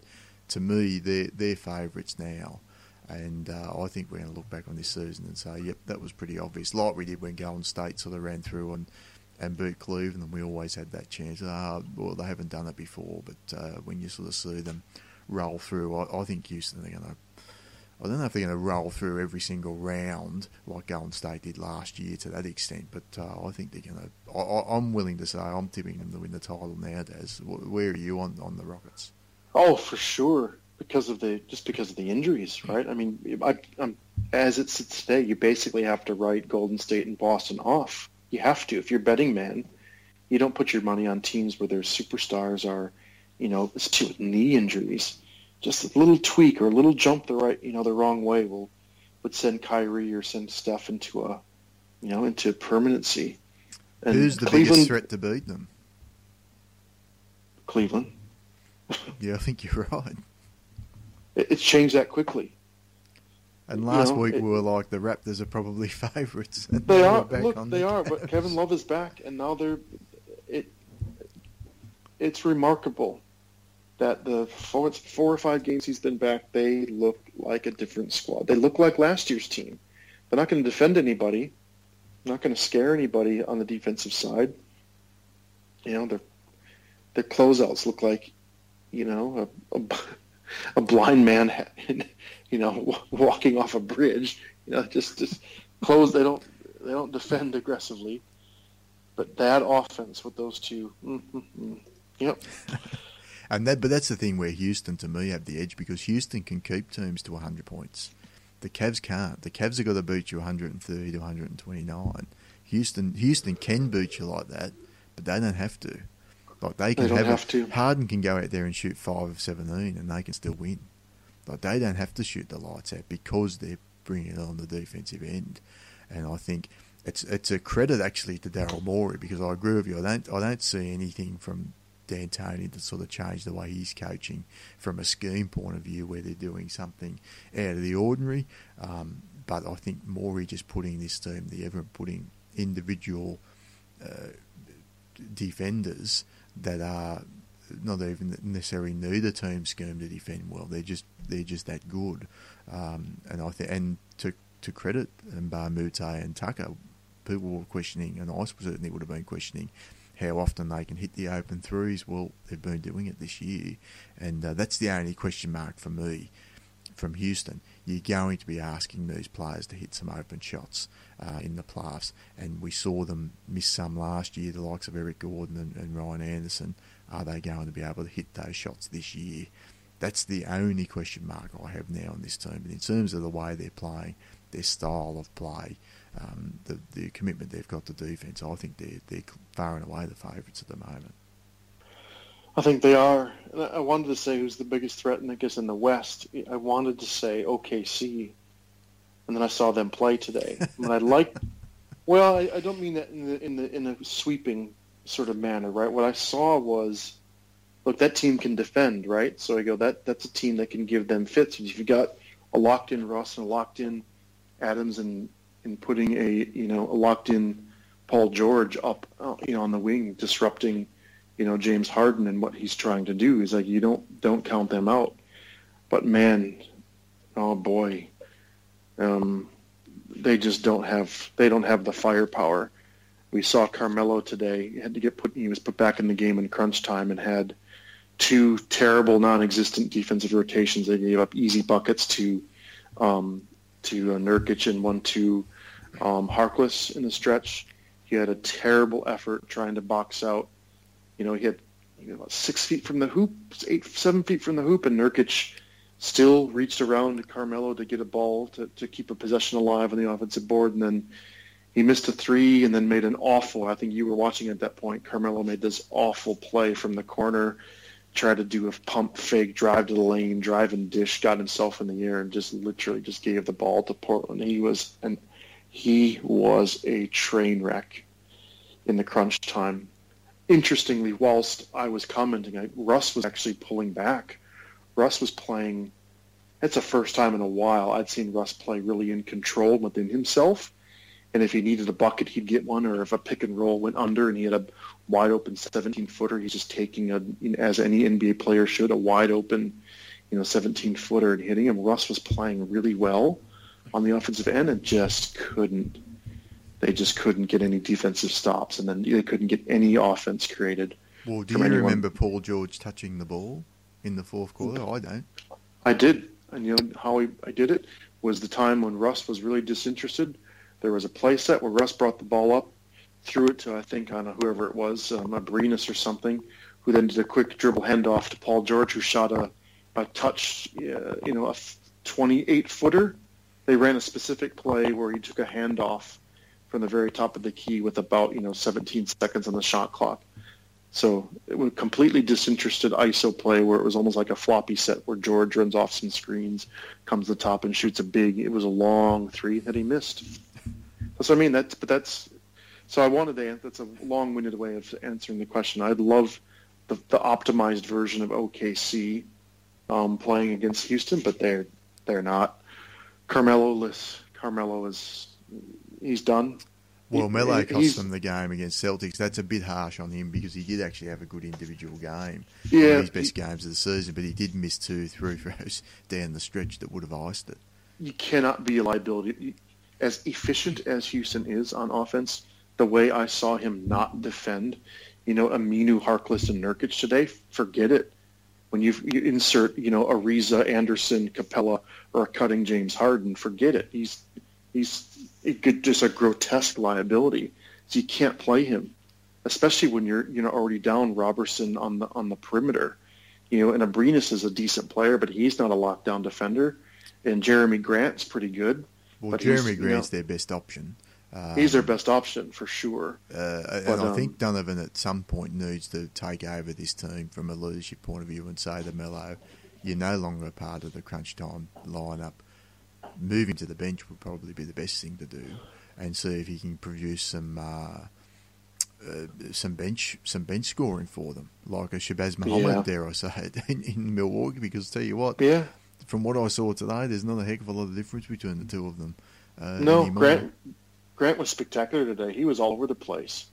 to me, they're, they're favourites now. And uh, I think we're going to look back on this season and say, yep, that was pretty obvious. Like we did when Golden State sort of ran through and, and beat Cleveland, and we always had that chance. Uh, well, they haven't done it before, but uh, when you sort of see them roll through, I, I think Houston are going to I don't know if they're going to roll through every single round like Golden State did last year to that extent, but uh, I think they're going to. I, am willing to say I'm tipping them to win the title now. Des, where are you on, on the Rockets? Oh, for sure, because of the just because of the injuries, right? I mean, I, I'm, as it sits today, you basically have to write Golden State and Boston off. You have to if you're betting man. You don't put your money on teams where their superstars are, you know, knee injuries just a little tweak or a little jump the right, you know, the wrong way will would send Kyrie or send Steph into a, you know, into permanency. And Who's the Cleveland, biggest threat to beat them? Cleveland. yeah, I think you're right. It, it's changed that quickly. And last you know, week it, we were like the Raptors are probably favourites. They are. Look, they the are. But Kevin Love is back, and now they're. It. It's remarkable that the four, four or five games he's been back, they look like a different squad. They look like last year's team. They're not going to defend anybody. They're not going to scare anybody on the defensive side. You know, their their closeouts look like, you know, a, a, a blind man, you know, walking off a bridge. You know, just just close. They don't they don't defend aggressively, but that offense with those 2 mm-hmm, yep. And that, but that's the thing where Houston, to me, have the edge because Houston can keep teams to 100 points. The Cavs can't. The Cavs have got to beat you 130 to 129. Houston, Houston can beat you like that, but they don't have to. Like they can they have, have to. Harden can go out there and shoot five of 17, and they can still win. Like they don't have to shoot the lights out because they're bringing it on the defensive end. And I think it's it's a credit actually to Daryl Morey because I agree with you. I don't I don't see anything from D'Antoni to sort of change the way he's coaching from a scheme point of view, where they're doing something out of the ordinary. Um, but I think Morey just putting this team, the ever putting individual uh, defenders that are not even necessarily need a team scheme to defend well. They're just they're just that good. Um, and I think and to to credit Moute and Tucker, people were questioning, and I certainly would have been questioning how often they can hit the open threes. Well, they've been doing it this year, and uh, that's the only question mark for me from Houston. You're going to be asking these players to hit some open shots uh, in the playoffs, and we saw them miss some last year. The likes of Eric Gordon and, and Ryan Anderson, are they going to be able to hit those shots this year? That's the only question mark I have now on this team. But in terms of the way they're playing, their style of play, um, the, the commitment they've got to defence, I think they're, they're far and away the favourites at the moment. I think they are. I wanted to say who's the biggest threat, and I guess in the West, I wanted to say OKC, and then I saw them play today. and I like, well, I, I, don't mean that in the, in the in a sweeping sort of manner, right? What I saw was, look, that team can defend, right? So I go, that that's a team that can give them fits. If you got a locked in Russ and a locked in Adams and and putting a you know a locked in Paul George up uh, you know on the wing disrupting you know James Harden and what he's trying to do. Is like you don't don't count them out. But man oh boy. Um, they just don't have they don't have the firepower. We saw Carmelo today. He had to get put he was put back in the game in crunch time and had two terrible non-existent defensive rotations. They gave up easy buckets to um, to uh, Nurkic and one to um, Harkless in the stretch. He had a terrible effort trying to box out. You know, he had about six feet from the hoop, eight, seven feet from the hoop, and Nurkic still reached around to Carmelo to get a ball to, to keep a possession alive on the offensive board, and then he missed a three and then made an awful. I think you were watching at that point. Carmelo made this awful play from the corner tried to do a pump fake drive to the lane, drive and dish, got himself in the air, and just literally just gave the ball to Portland. He was an he was a train wreck in the crunch time. Interestingly, whilst I was commenting, I, Russ was actually pulling back. Russ was playing. It's the first time in a while I'd seen Russ play really in control within himself. And if he needed a bucket, he'd get one. Or if a pick and roll went under and he had a wide open 17 footer, he's just taking a, as any NBA player should, a wide open, you know, 17 footer and hitting him. Russ was playing really well on the offensive end and just couldn't. They just couldn't get any defensive stops, and then they couldn't get any offense created. Well, do you anyone. remember Paul George touching the ball in the fourth quarter? I don't. I did, and you know how I, I did it was the time when Russ was really disinterested. There was a play set where Russ brought the ball up, threw it to I think on whoever it was, um, Abrines or something, who then did a quick dribble handoff to Paul George, who shot a, a touch, uh, you know, a 28 footer. They ran a specific play where he took a handoff from the very top of the key with about you know 17 seconds on the shot clock. So it was a completely disinterested ISO play where it was almost like a floppy set where George runs off some screens, comes to the top and shoots a big. It was a long three that he missed. That's what I mean. That's but that's so I wanted to. That's a long-winded way of answering the question. I'd love the, the optimized version of OKC um, playing against Houston, but they're they're not. Carmelo, less. Carmelo is he's done. Well, Melo cost them the game against Celtics. That's a bit harsh on him because he did actually have a good individual game. Yeah, his best games of the season, but he did miss two three throws down the stretch that would have iced it. You cannot be a liability. As efficient as Houston is on offense, the way I saw him not defend, you know, Aminu, Harkless, and Nurkic today, forget it. When you, you insert, you know, Ariza, Anderson, Capela, or a cutting James Harden, forget it. He's he's just a grotesque liability. So you can't play him, especially when you're you know already down Roberson on the on the perimeter. You know, and Abrines is a decent player, but he's not a lockdown defender. And Jerami Grant's pretty good. Well, Jerami Grant's you know, their best option. Um, he's their best option for sure. Uh, and but, I um, think Donovan at some point needs to take over this team from a leadership point of view and say to Melo, "You're no longer a part of the crunch time lineup moving to the bench would probably be the best thing to do, and see if he can produce some uh, uh, some bench some bench scoring for them, like a Shabazz Muhammad, yeah. dare I say it, in, in, Milwaukee. Because tell you what, yeah, from what I saw today, there's not a heck of a lot of difference between the two of them. Uh, no. Grant Grant was spectacular today. He was all over the place.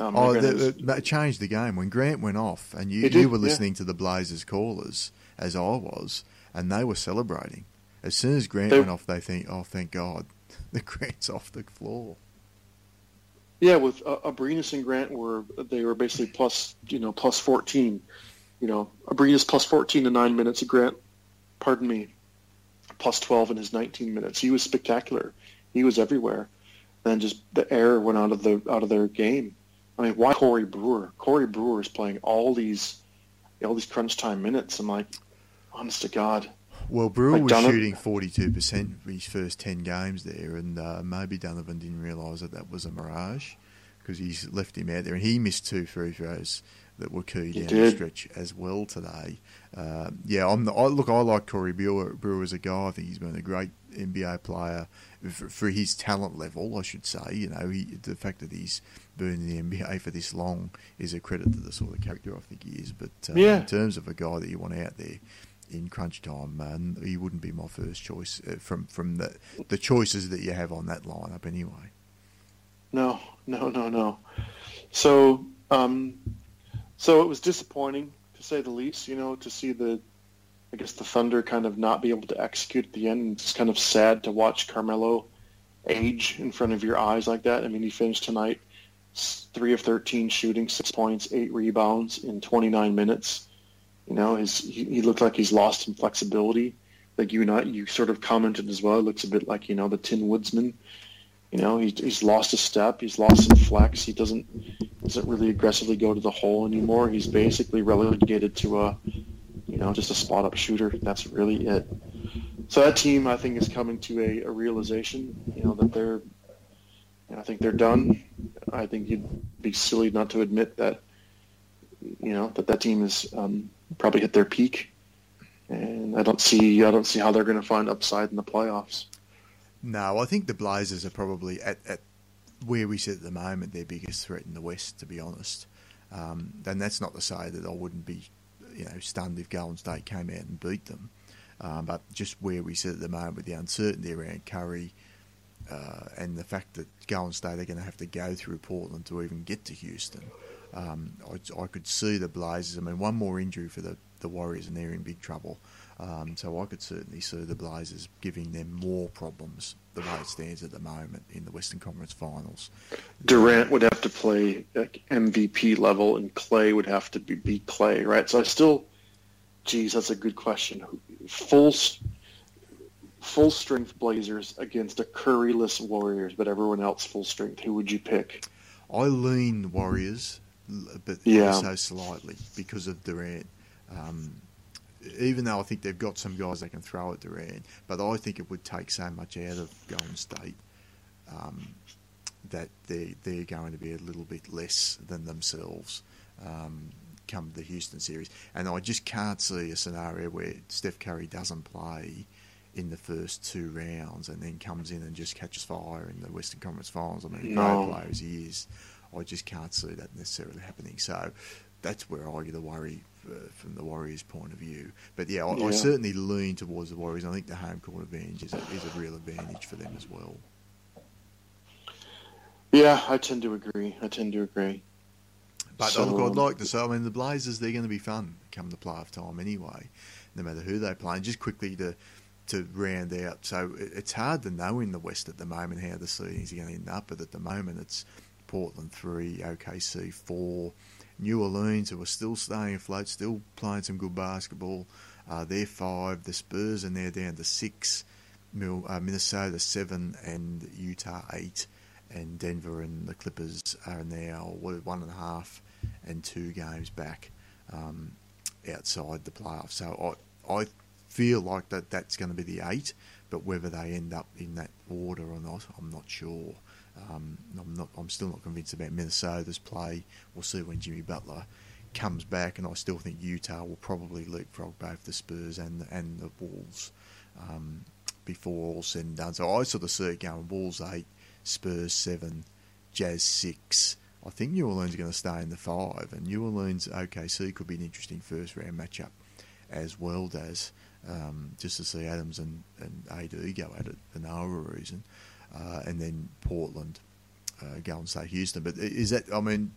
Um, oh, the, that changed the game when Grant went off, and you, you were listening yeah. to the Blazers callers as I was, and they were celebrating. As soon as Grant they, went off, they think, "Oh, thank God, the Grant's off the floor." Yeah, with uh, Abrines and Grant were they were basically plus you know plus fourteen. You know, Abrines plus fourteen in nine minutes. Grant, pardon me, plus twelve in his nineteen minutes. He was spectacular. He was everywhere. Then just the air went out of the out of their game. I mean, why Corey Brewer? Corey Brewer is playing all these all these crunch time minutes. I'm like, honest to God, well, Brewer was shooting forty-two percent for his first ten games there, and uh, maybe Donovan didn't realise that that was a mirage because he's left him out there, and he missed two free throws that were key down the stretch as well today. Uh, yeah, I'm the, I, look. I like Corey Brewer, Brewer as a guy. I think he's been a great NBA player for, for his talent level. I should say. You know, he, the fact that he's been in the NBA for this long is a credit to the sort of character I think he is. But uh, yeah. in terms of a guy that you want out there in crunch time, man, he wouldn't be my first choice uh, from from the the choices that you have on that lineup anyway. No, no, no, no. So, um, so it was disappointing to say the least. You know, to see the, I guess the Thunder kind of not be able to execute at the end. It's kind of sad to watch Carmelo age in front of your eyes like that. I mean, he finished tonight three of thirteen shooting, six points, eight rebounds in 29 minutes you know, his he, he looked like he's lost some flexibility. Like you know, you sort of commented as well. It looks a bit like you know the Tin Woodsman. You know, he, he's lost a step. He's lost some flex. He doesn't doesn't really aggressively go to the hole anymore. He's basically relegated to a, you know, just a spot up shooter. That's really it. So that team, I think, is coming to a, a realization. You know that they're, and I think they're done. I think you'd be silly not to admit that. You know that that team is um, probably hit their peak, and I don't see I don't see how they're going to find upside in the playoffs. No, I think the Blazers are probably at, at where we sit at the moment their biggest threat in the West, to be honest. Um, and that's not to say that I wouldn't be, you know, stunned if Golden State came out and beat them. Um, but just where we sit at the moment with the uncertainty around Curry uh, and the fact that Golden State are going to have to go through Portland to even get to Houston, Um, I, I, could see the Blazers. I mean, one more injury for the, the Warriors, and they're in big trouble. Um, so I could certainly see the Blazers giving them more problems the way it stands at the moment in the Western Conference Finals. Durant would have to play like MVP level, and Klay would have to be, be Klay, right? So I still, geez, that's a good question. Full full strength Blazers against a Curryless Warriors, but everyone else full strength. Who would you pick? I lean Warriors, but yeah. so slightly because of Durant. Um, even though I think they've got some guys they can throw at Durant, but I think it would take so much out of Golden State um, that they they're going to be a little bit less than themselves um, come the Houston series, and I just can't see a scenario where Steph Curry doesn't play in the first two rounds and then comes in and just catches fire in the Western Conference Finals. I mean, no. great player as he is, I just can't see that necessarily happening. So that's where I get the worry uh, from the Warriors' point of view. But yeah I, yeah, I, certainly lean towards the Warriors. I think the home court advantage is a, is a real advantage for them as well. Yeah, I tend to agree. I tend to agree. But so, look, I'd like to say, I mean, the Blazers, they're going to be fun come the playoff time anyway, no matter who they play. And just quickly to to round out. So it's hard to know in the West at the moment how the seedings are going to end up, but at the moment it's Portland 3, OKC 4, New Orleans, who are still staying afloat, still playing some good basketball. Uh, they're 5. The Spurs are now down to 6. Uh, Minnesota 7 and Utah 8. And Denver and the Clippers are now one and a half and two games back um, outside the playoffs. So I, I feel like that that's going to be the eight, but whether they end up in that order or not, I'm not sure. Um, I'm not. I'm still not convinced about Minnesota's play. We'll see when Jimmy Butler comes back, and I still think Utah will probably leapfrog both the Spurs and the, and the Wolves um, before all said and done. So I sort of see it going: Wolves eight, Spurs seven, Jazz six. I think New Orleans are going to stay in the five, and New Orleans OKC could be an interesting first round matchup as well as um, just to see Adams and, and AD go at it for no reason, uh, and then Portland uh, go and say Houston. But is that, I mean,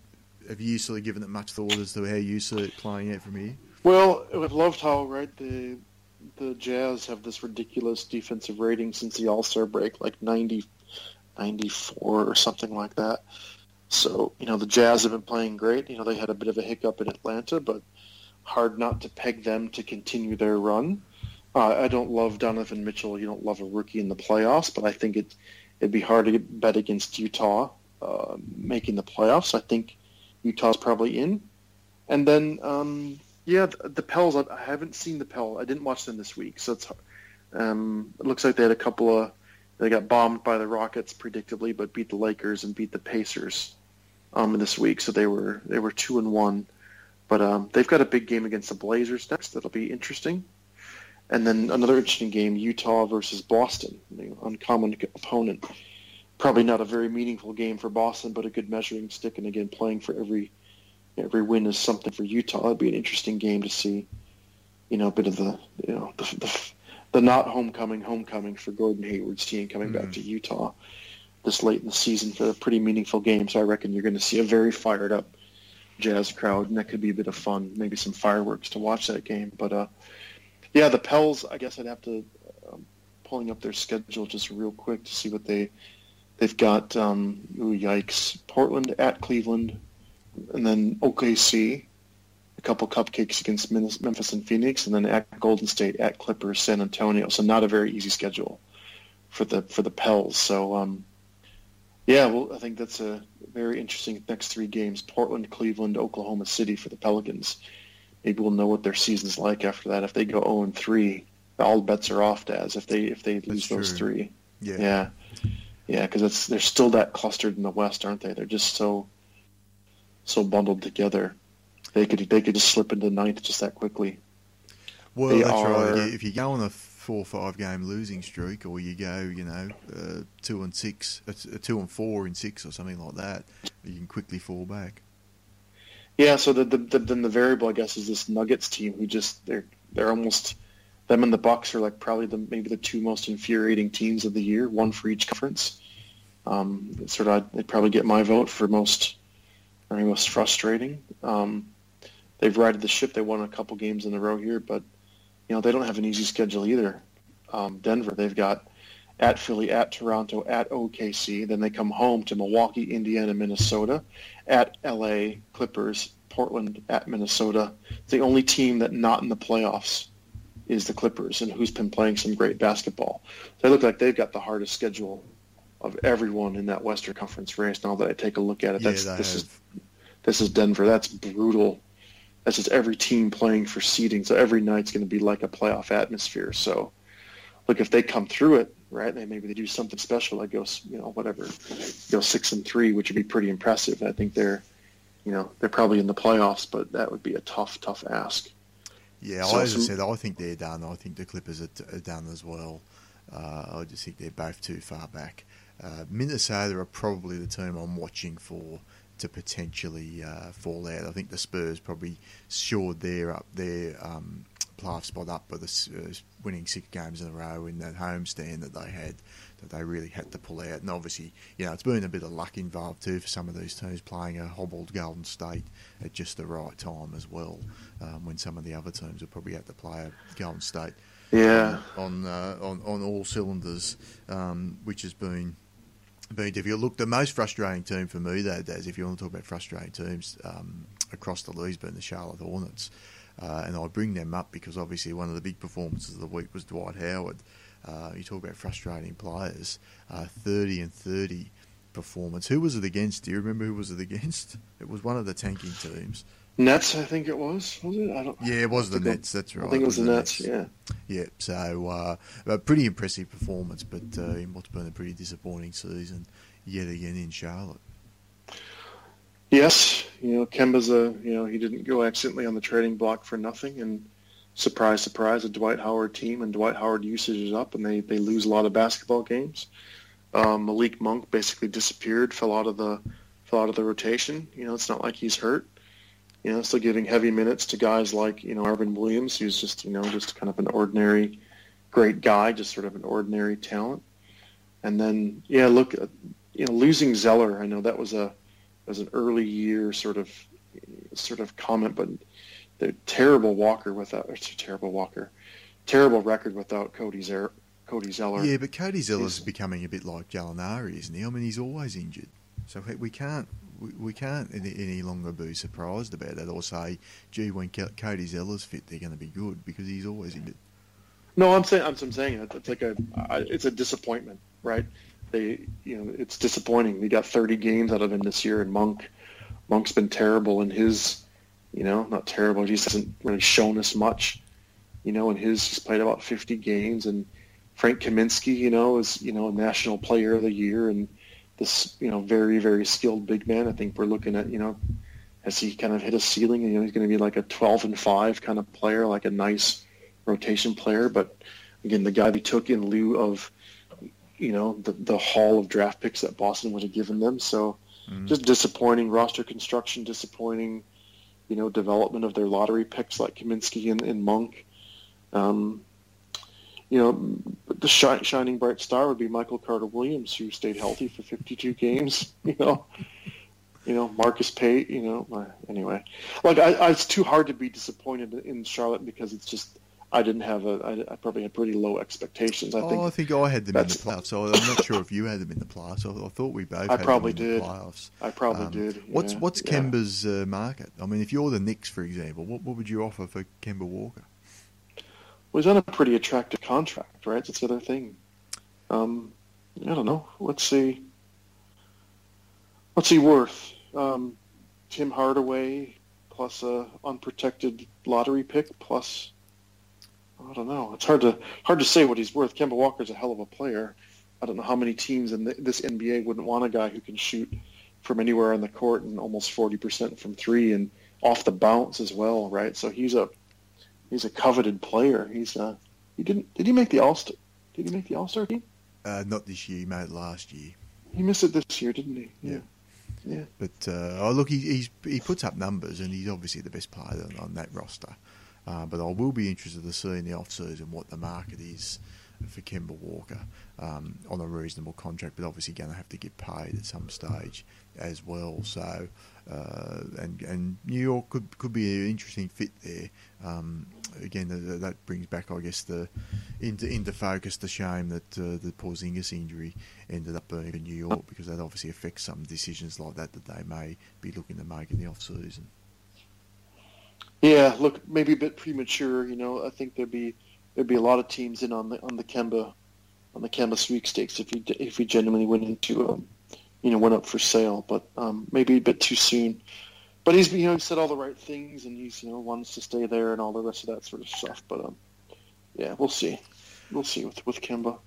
have you sort of given it much thought as to how you see it playing out from here? Well, with Love loved right, the the Jazz have this ridiculous defensive rating since the All Star break, like 90, 94 or something like that. So, you know, the Jazz have been playing great. You know, they had a bit of a hiccup in Atlanta, but hard not to peg them to continue their run. Uh, I don't love Donovan Mitchell. You don't love a rookie in the playoffs, but I think it it'd be hard to bet against Utah uh, making the playoffs. I think Utah's probably in. And then, um, yeah, the, the Pels. I, I, haven't seen the Pels. I didn't watch them this week, so it's. Um, it looks like they had a couple of. They got bombed by the Rockets predictably, but beat the Lakers and beat the Pacers um, this week. So they were they were two and one. But um, they've got a big game against the Blazers next. That'll be interesting. And then another interesting game, Utah versus Boston, the uncommon opponent. Probably not a very meaningful game for Boston, but a good measuring stick. And again, playing for every every win is something for Utah. It'd be an interesting game to see. You know, a bit of the you know the the, the not homecoming homecoming for Gordon Hayward's team coming mm-hmm. back to Utah this late in the season for a pretty meaningful game. So I reckon you're going to see a very fired up Jazz crowd, and that could be a bit of fun. Maybe some fireworks to watch that game. But uh, yeah, the Pels. I guess I'd have to um, pulling up their schedule just real quick to see what they they've got. Um, ooh, yikes! Portland at Cleveland, and then OKC. A couple cupcakes against Memphis and Phoenix, and then at Golden State, at Clippers, San Antonio. So not a very easy schedule for the for the Pels. So um, yeah, well, I think that's a very interesting next three games: Portland, Cleveland, Oklahoma City for the Pelicans maybe we'll know what their season's like after that. If they go 0 and 3, all bets are off. As if they if they lose those three, yeah, yeah, yeah, because it's they're still that clustered in the West, aren't they? They're just so so bundled together. They could they could just slip into ninth just that quickly. Well, they that's are, right. If you go on a four five game losing streak, or you go, you know, uh, two and six, uh, two and four in six, or something like that, you can quickly fall back. Yeah, so the, the, the, then the variable, I guess, is this Nuggets team who just they're they're almost them and the Bucks are like probably the maybe the two most infuriating teams of the year, one for each conference. Um, sort of, they'd probably get my vote for most are most frustrating. Um, they've righted the ship. They won a couple games in a row here, but you know they don't have an easy schedule either. Um, Denver, they've got at Philly, at Toronto, at OKC. Then they come home to Milwaukee, Indiana, Minnesota, at LA Clippers, Portland, at Minnesota. The only team that not in the playoffs is the Clippers, and who's been playing some great basketball. They look like they've got the hardest schedule of everyone in that Western Conference race. Now that I take a look at it, that's this have. is this is Denver. That's brutal. That's just every team playing for seeding. So every night's going to be like a playoff atmosphere. So, look, if they come through it, right, they maybe they do something special, like go, you know, whatever, go six and three, which would be pretty impressive. I think they're, you know, they're probably in the playoffs, but that would be a tough, tough ask. Yeah, So I, as I said, I think they're done. I think the Clippers are, t- are done as well. Uh, I just think they're both too far back. Uh, Minnesota are probably the team I'm watching for to potentially uh, fall out. I think the Spurs probably shored their up their um, playoff spot up by the uh, winning six games in a row in that homestand that they had that they really had to pull out. And obviously, you know, it's been a bit of luck involved too for some of these teams playing a hobbled Golden State at just the right time as well, um, when some of the other teams will probably have to play a Golden State Yeah. on uh, on on all cylinders, um, which has been been difficult. Look, the most frustrating team for me, though, Daz, if you want to talk about frustrating teams um, across the league's been the Charlotte Hornets, uh, and I bring them up because obviously one of the big performances of the week was Dwight Howard. Uh, you talk about frustrating players, uh, thirty and thirty performance. Who was it against? Do you remember who was it against? It was one of the tanking teams. Nets, I think it was. Was it? I don't. Yeah, it was the it- Nets. That's right. I think it was the Nets. Yeah. Yeah, so uh, a pretty impressive performance, but uh, in what's been a pretty disappointing season yet again in Charlotte. Yes, you know, Kemba's a, you know, he didn't go accidentally on the trading block for nothing. And surprise, surprise, a Dwight Howard team and Dwight Howard usage is up and they, they lose a lot of basketball games. Um, Malik Monk basically disappeared, fell out of the, fell out of the rotation. You know, it's not like he's hurt. You know, still giving heavy minutes to guys like, you know, Arvin Williams, who's just, you know, just kind of an ordinary, great guy, just sort of an ordinary talent. And then, yeah, look, uh, you know, losing Zeller, I know that was a, as an early year sort of sort of comment, but the terrible Walker without it's a terrible Walker, terrible record without Cody Zer, Cody Zeller. Yeah, but Cody Zeller's He's- becoming a bit like Gallinari, isn't he? I mean, he's always injured, so we can't we, we can't any, longer be surprised about that or say, gee, when Cody Zeller's fit, they're going to be good because he's always injured. No, I'm saying I'm, I'm saying it. It's like a it's a disappointment, right? They you know it's disappointing. We got 30 games out of him this year, and Monk Monk's been terrible in his you know not terrible. He just hasn't really shown us much. You know, in his he's played about 50 games, and Frank Kaminsky, you know, is you know a National Player of the Year, and this you know very very skilled big man. I think we're looking at you know has he kind of hit a ceiling? You know, he's going to be like a 12 and five kind of player, like a nice rotation player. But again, the guy they took in lieu of, you know, the, the haul of draft picks that Boston would have given them. So Mm. just disappointing roster construction, disappointing, you know, development of their lottery picks like Kaminsky and, and Monk. Um, you know, the shi- shining bright star would be Michael Carter Williams, who stayed healthy for 52 games. You know, you know Marcus Pate. You know, uh, anyway, like I, I, it's too hard to be disappointed in Charlotte because it's just I didn't have a I, I probably had pretty low expectations. I think oh, I think I had them in the playoffs. So I'm not sure if you had them in the playoffs. I, I thought we both. I had probably them in did. The playoffs. I probably Um, did. What's what's yeah. Kemba's uh, market? I mean, if you're the Knicks, for example, what, what would you offer for Kemba Walker? Well, he's on a pretty attractive contract, right? That's the other thing. Um, I don't know. Let's see. What's he worth? Um, Tim Hardaway plus a unprotected lottery pick plus. I don't know. It's hard to hard to say what he's worth. Kemba Walker's a hell of a player. I don't know how many teams in the, this NBA wouldn't want a guy who can shoot from anywhere on the court and almost forty percent from three and off the bounce as well, right? So he's a he's a coveted player. He's uh he didn't did he make the All Star did he make the All Star team? Uh, not this year, he made it last year. He missed it this year, didn't he? Yeah. Yeah. But uh, oh, look, he, he's he puts up numbers, and he's obviously the best player on, on that roster. Uh, but I will be interested to see in the off season what the market is for Kemba Walker um, on a reasonable contract, but obviously going to have to get paid at some stage as well. So, uh, and and New York could could be an interesting fit there. Um, again, that brings back, I guess, the into into focus the shame that uh, the Porzingis injury ended up being in New York because that obviously affects some decisions like that that they may be looking to make in the off season. Yeah, look, maybe a bit premature. You know, I think there'd be there'd be a lot of teams in on the on the Kemba on the Kemba sweepstakes if he if he genuinely went into um, you know went up for sale, but um, maybe a bit too soon. But he's you know he said all the right things and he's you know wants to stay there and all the rest of that sort of stuff. But um, yeah, we'll see, we'll see with with Kemba.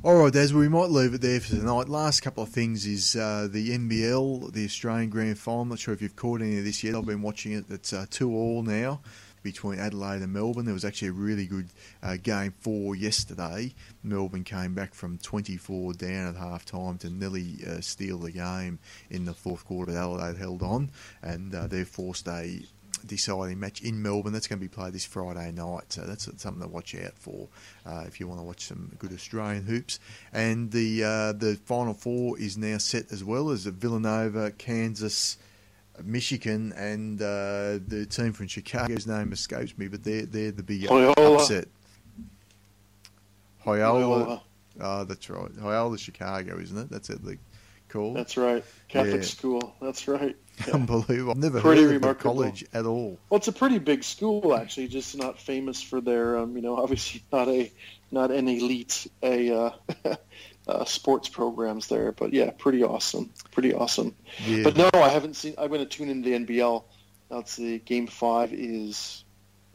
All right, Des, we might leave it there for tonight. Last couple of things is uh, the NBL, the Australian Grand Final. I'm not sure if you've caught any of this yet. I've been watching it. It's uh, two all now between Adelaide and Melbourne. There was actually a really good uh, game four yesterday. Melbourne came back from 24 down at half time to nearly uh, steal the game in the fourth quarter. Adelaide held on, and uh, they forced a deciding match in Melbourne. That's going to be played this Friday night, so that's something to watch out for uh, if you want to watch some good Australian hoops. And the uh, the final four is now set as well as Villanova, Kansas. Michigan and uh, the team from Chicago's name escapes me, but they're they're the big Loyola. upset. Loyola. Oh, that's right. Loyola, Chicago, isn't it? That's it. The call. That's right. Catholic yeah. school. That's right. Yeah. Unbelievable. I've never pretty heard of college at all. Well, it's a pretty big school actually, just not famous for their, um, you know, obviously not a not an elite a uh, uh, sports programs there. But yeah, pretty awesome, pretty awesome. Yeah. But no, I haven't seen. I'm going to tune into the NBL. That's the game five is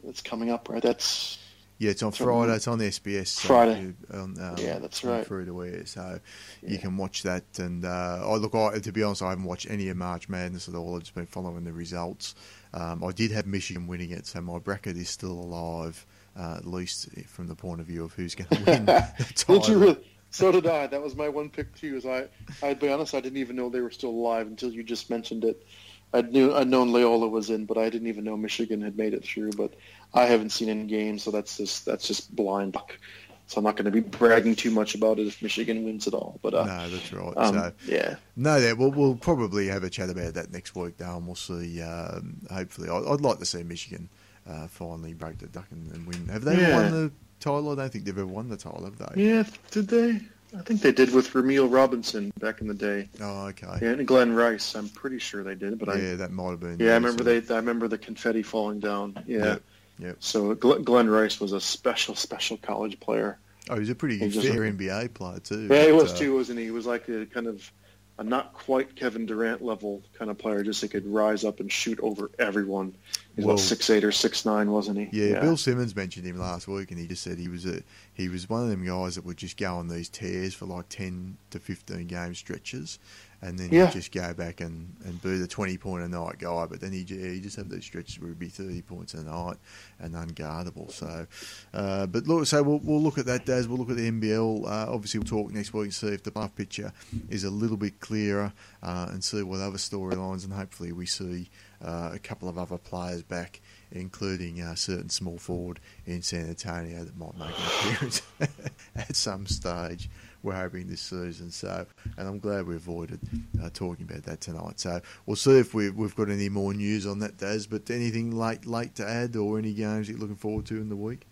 it's coming up, right? That's yeah, it's on Friday. It's on the SBS. Friday. So on, um, yeah, that's right. Through the wear, so yeah. you can watch that. And uh, I look, I, to be honest, I haven't watched any of March Madness at all. I've just been following the results. Um, I did have Michigan winning it, so my bracket is still alive, uh, at least from the point of view of who's going to win. did you really? So did I. That was my one pick too. Is I, I'd be honest, I didn't even know they were still alive until you just mentioned it. I knew I'd known Loyola was in, but I didn't even know Michigan had made it through. But I haven't seen any games, so that's just that's just blind luck. So I'm not going to be bragging too much about it if Michigan wins at all. But uh, no, that's right. Um, so yeah, no, that we'll, we'll probably have a chat about that next week, though, and we'll see. Um, hopefully, I'd, I'd, like to see Michigan uh, finally break the duck and, and win. Have they yeah. won the title? I don't think they've ever won the title, have they? Yeah, did they? I think they did with Rumeal Robinson back in the day. Oh, okay. Yeah, and Glen Rice. I'm pretty sure they did, but yeah, I, that might have been. Yeah, I remember they. I remember the confetti falling down. Yeah. Yep. yep. So Glen Rice was a special, special college player. Oh, he was a pretty he fair NBA player too. Yeah, he was uh, too, wasn't he? He was like a kind of a not quite Kevin Durant level kind of player, just he could rise up and shoot over everyone. He's well, about six eight or six nine, wasn't he? Yeah, yeah, Bill Simmons mentioned him last week, and he just said he was a he was one of them guys that would just go on these tears for like ten to fifteen game stretches, and then yeah. he'd just go back and, and be the 20 point a night guy. But then he he just have those stretches where he'd be 30 points a night and unguardable. So, uh, but look, so we'll, we'll look at that, Daz. We'll look at the NBL. Uh, obviously, we'll talk next week and see if the buff picture is a little bit clearer uh, and see what other storylines, and hopefully, we see uh, a couple of other players back including a certain small forward in San Antonio that might make an appearance at some stage we're hoping this season. So, and I'm glad we avoided uh, talking about that tonight. So we'll see if we've, we've got any more news on that, Daz. But anything late late to add, or any games you're looking forward to in the week?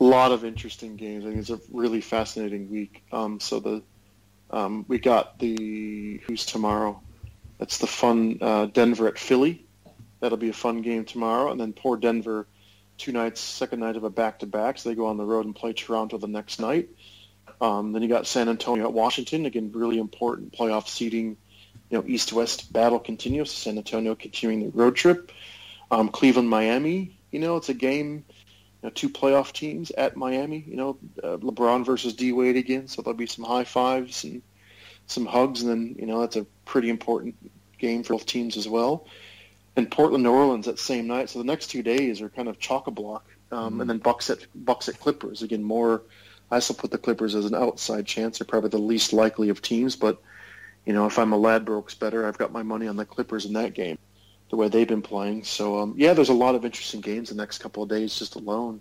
A lot of interesting games. I think it's a really fascinating week. Um, so the um, we got the who's tomorrow. That's the fun uh, Denver at Philly. That'll be a fun game tomorrow, and then poor Denver, two nights, second night of a back to back. So they go on the road and play Toronto the next night. Um, then you got San Antonio at Washington. Again, really important playoff seeding. You know, East-West battle continues. San Antonio continuing the road trip. Um, Cleveland, Miami. You know, it's a game. You know, two playoff teams at Miami. You know, uh, LeBron versus D Wade again. So there'll be some high fives and some hugs, and then you know that's a pretty important game for both teams as well. And Portland, New Orleans that same night. So the next two days are kind of chock a block. Um, mm-hmm. And then Bucks at Bucks at Clippers again. More I still put the Clippers as an outside chance. They're probably the least likely of teams, but you know, if I'm a Ladbrokes bettor, I've got my money on the Clippers in that game, the way they've been playing. So um, yeah, there's a lot of interesting games the next couple of days just alone.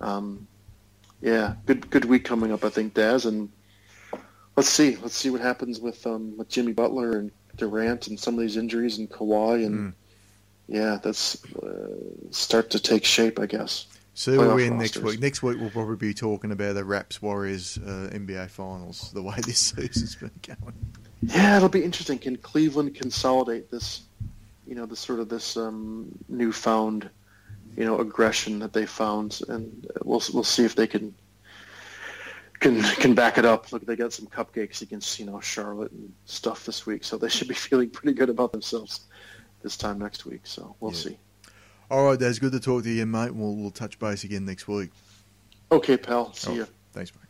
Um, yeah, good good week coming up, I think, Daz, and let's see, let's see what happens with um, with Jimmy Butler and Durant and some of these injuries and Kawhi and. Mm. Yeah, that's uh, start to take shape, I guess. See where Playoff we end next week. Next week we'll probably be talking about the Raps Warriors uh, NBA Finals. The way this season's been going. Yeah, it'll be interesting. Can Cleveland consolidate this, you know, this sort of this um, newfound, you know, aggression that they found, and we'll we'll see if they can can can back it up. Look, they got some cupcakes against you know Charlotte and stuff this week, so they should be feeling pretty good about themselves this time next week. So we'll Yeah. see. All right, Des. Good to talk to you, mate. We'll, we'll touch base again next week. Okay, pal. See Oh. ya. Thanks, mate.